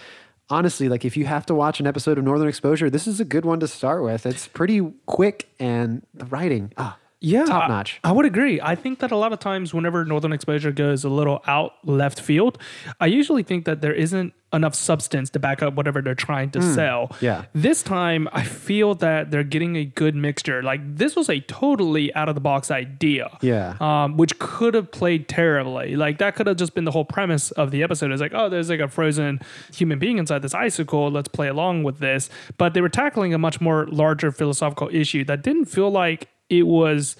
Speaker 2: honestly, like if you have to watch an episode of Northern Exposure, this is a good one to start with. It's pretty quick and the writing, ah,
Speaker 1: Yeah,
Speaker 2: top
Speaker 1: I-
Speaker 2: notch.
Speaker 1: I, would agree. I think that a lot of times, whenever Northern Exposure goes a little out left field, I usually think that there isn't enough substance to back up whatever they're trying to sell.
Speaker 2: Hmm. yeah.
Speaker 1: This time, I feel that they're getting a good mixture. Like this was a totally out of the box idea.
Speaker 2: Yeah.
Speaker 1: Um, which could have played terribly. Like that could have just been the whole premise of the episode. It's like, oh, there's like a frozen human being inside this icicle. Let's play along with this. But they were tackling a much more larger philosophical issue that didn't feel like it was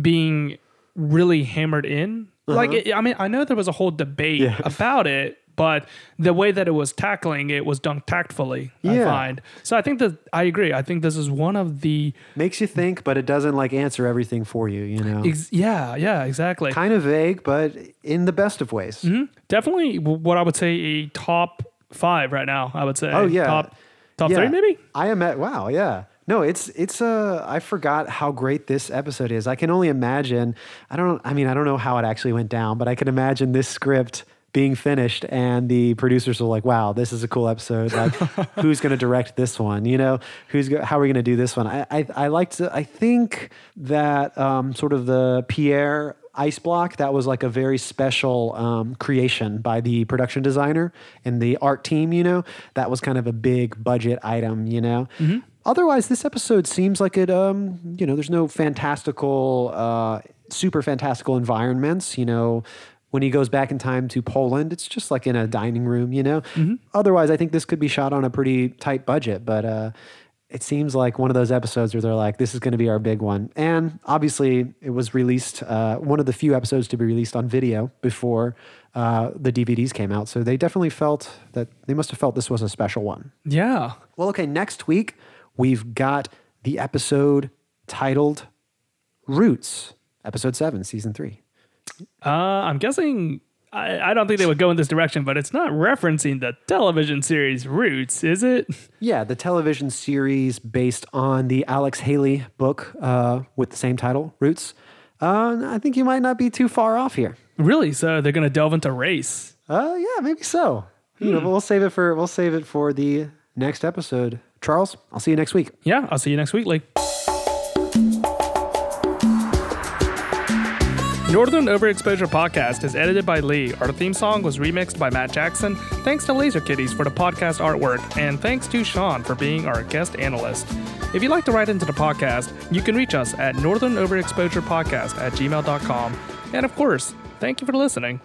Speaker 1: being really hammered in. Like, it, I mean, I know there was a whole debate
Speaker 2: Uh-huh. Yeah.
Speaker 1: about it, but the way that it was tackling it was done tactfully.
Speaker 2: yeah.
Speaker 1: I find so. I think that I agree. I think this is one of the
Speaker 2: Makes you think, but it doesn't like answer everything for you, you know?
Speaker 1: ex- yeah, yeah, exactly.
Speaker 2: kind of vague, but in the best of ways.
Speaker 1: Definitely, what I would say a top five right now. I would say.
Speaker 2: Oh, yeah.
Speaker 1: top top
Speaker 2: Yeah.
Speaker 1: three maybe.
Speaker 2: I am at wow, yeah. No, it's it's uh I forgot how great this episode is. I can only imagine. I don't I mean, I don't know how it actually went down, but I can imagine this script being finished and the producers were like, "Wow, this is a cool episode. Like, [LAUGHS] who's going to direct this one? You know, who's go- how are we going to do this one?" I I, I like to. I think that um, sort of the Pierre ice block that was like a very special um, creation by the production designer and the art team. You know, that was kind of a big budget item. You know. Otherwise, this episode seems like it. Um, you know, there's no fantastical, uh, super fantastical environments. You know, when he goes back in time to Poland, it's just like in a dining room. You know. Otherwise, I think this could be shot on a pretty tight budget, but. Uh, it seems like one of those episodes where they're like, "This is going to be our big one," and obviously, it was released uh, one of the few episodes to be released on video before uh, the DVDs came out. So they definitely felt that they must have felt this was a special one.
Speaker 1: Yeah.
Speaker 2: Well, okay, next week we've got the episode titled Roots, episode seven, season three.
Speaker 1: Uh, I'm guessing. I, I don't think they would go in this direction, but it's not referencing the television series Roots, is it?
Speaker 2: Yeah, the television series based on the Alex Haley book uh, with the same title, Roots. Uh, I think you might not be too far off here.
Speaker 1: Really? So they're gonna delve into race.
Speaker 2: Uh, yeah, maybe so. You know, we'll save it for we'll save it for the next episode. Charles, I'll see you next week.
Speaker 1: Yeah, I'll see you next week, Lee. Northern Overexposure Podcast is edited by Lee. Our theme song was remixed by Matt Jackson. Thanks to Laser Kitties for the podcast artwork, and thanks to Sean for being our guest analyst. If you'd like to write into the podcast, you can reach us at Northern Overexposure Podcast at gmail.com. And of course, thank you for listening.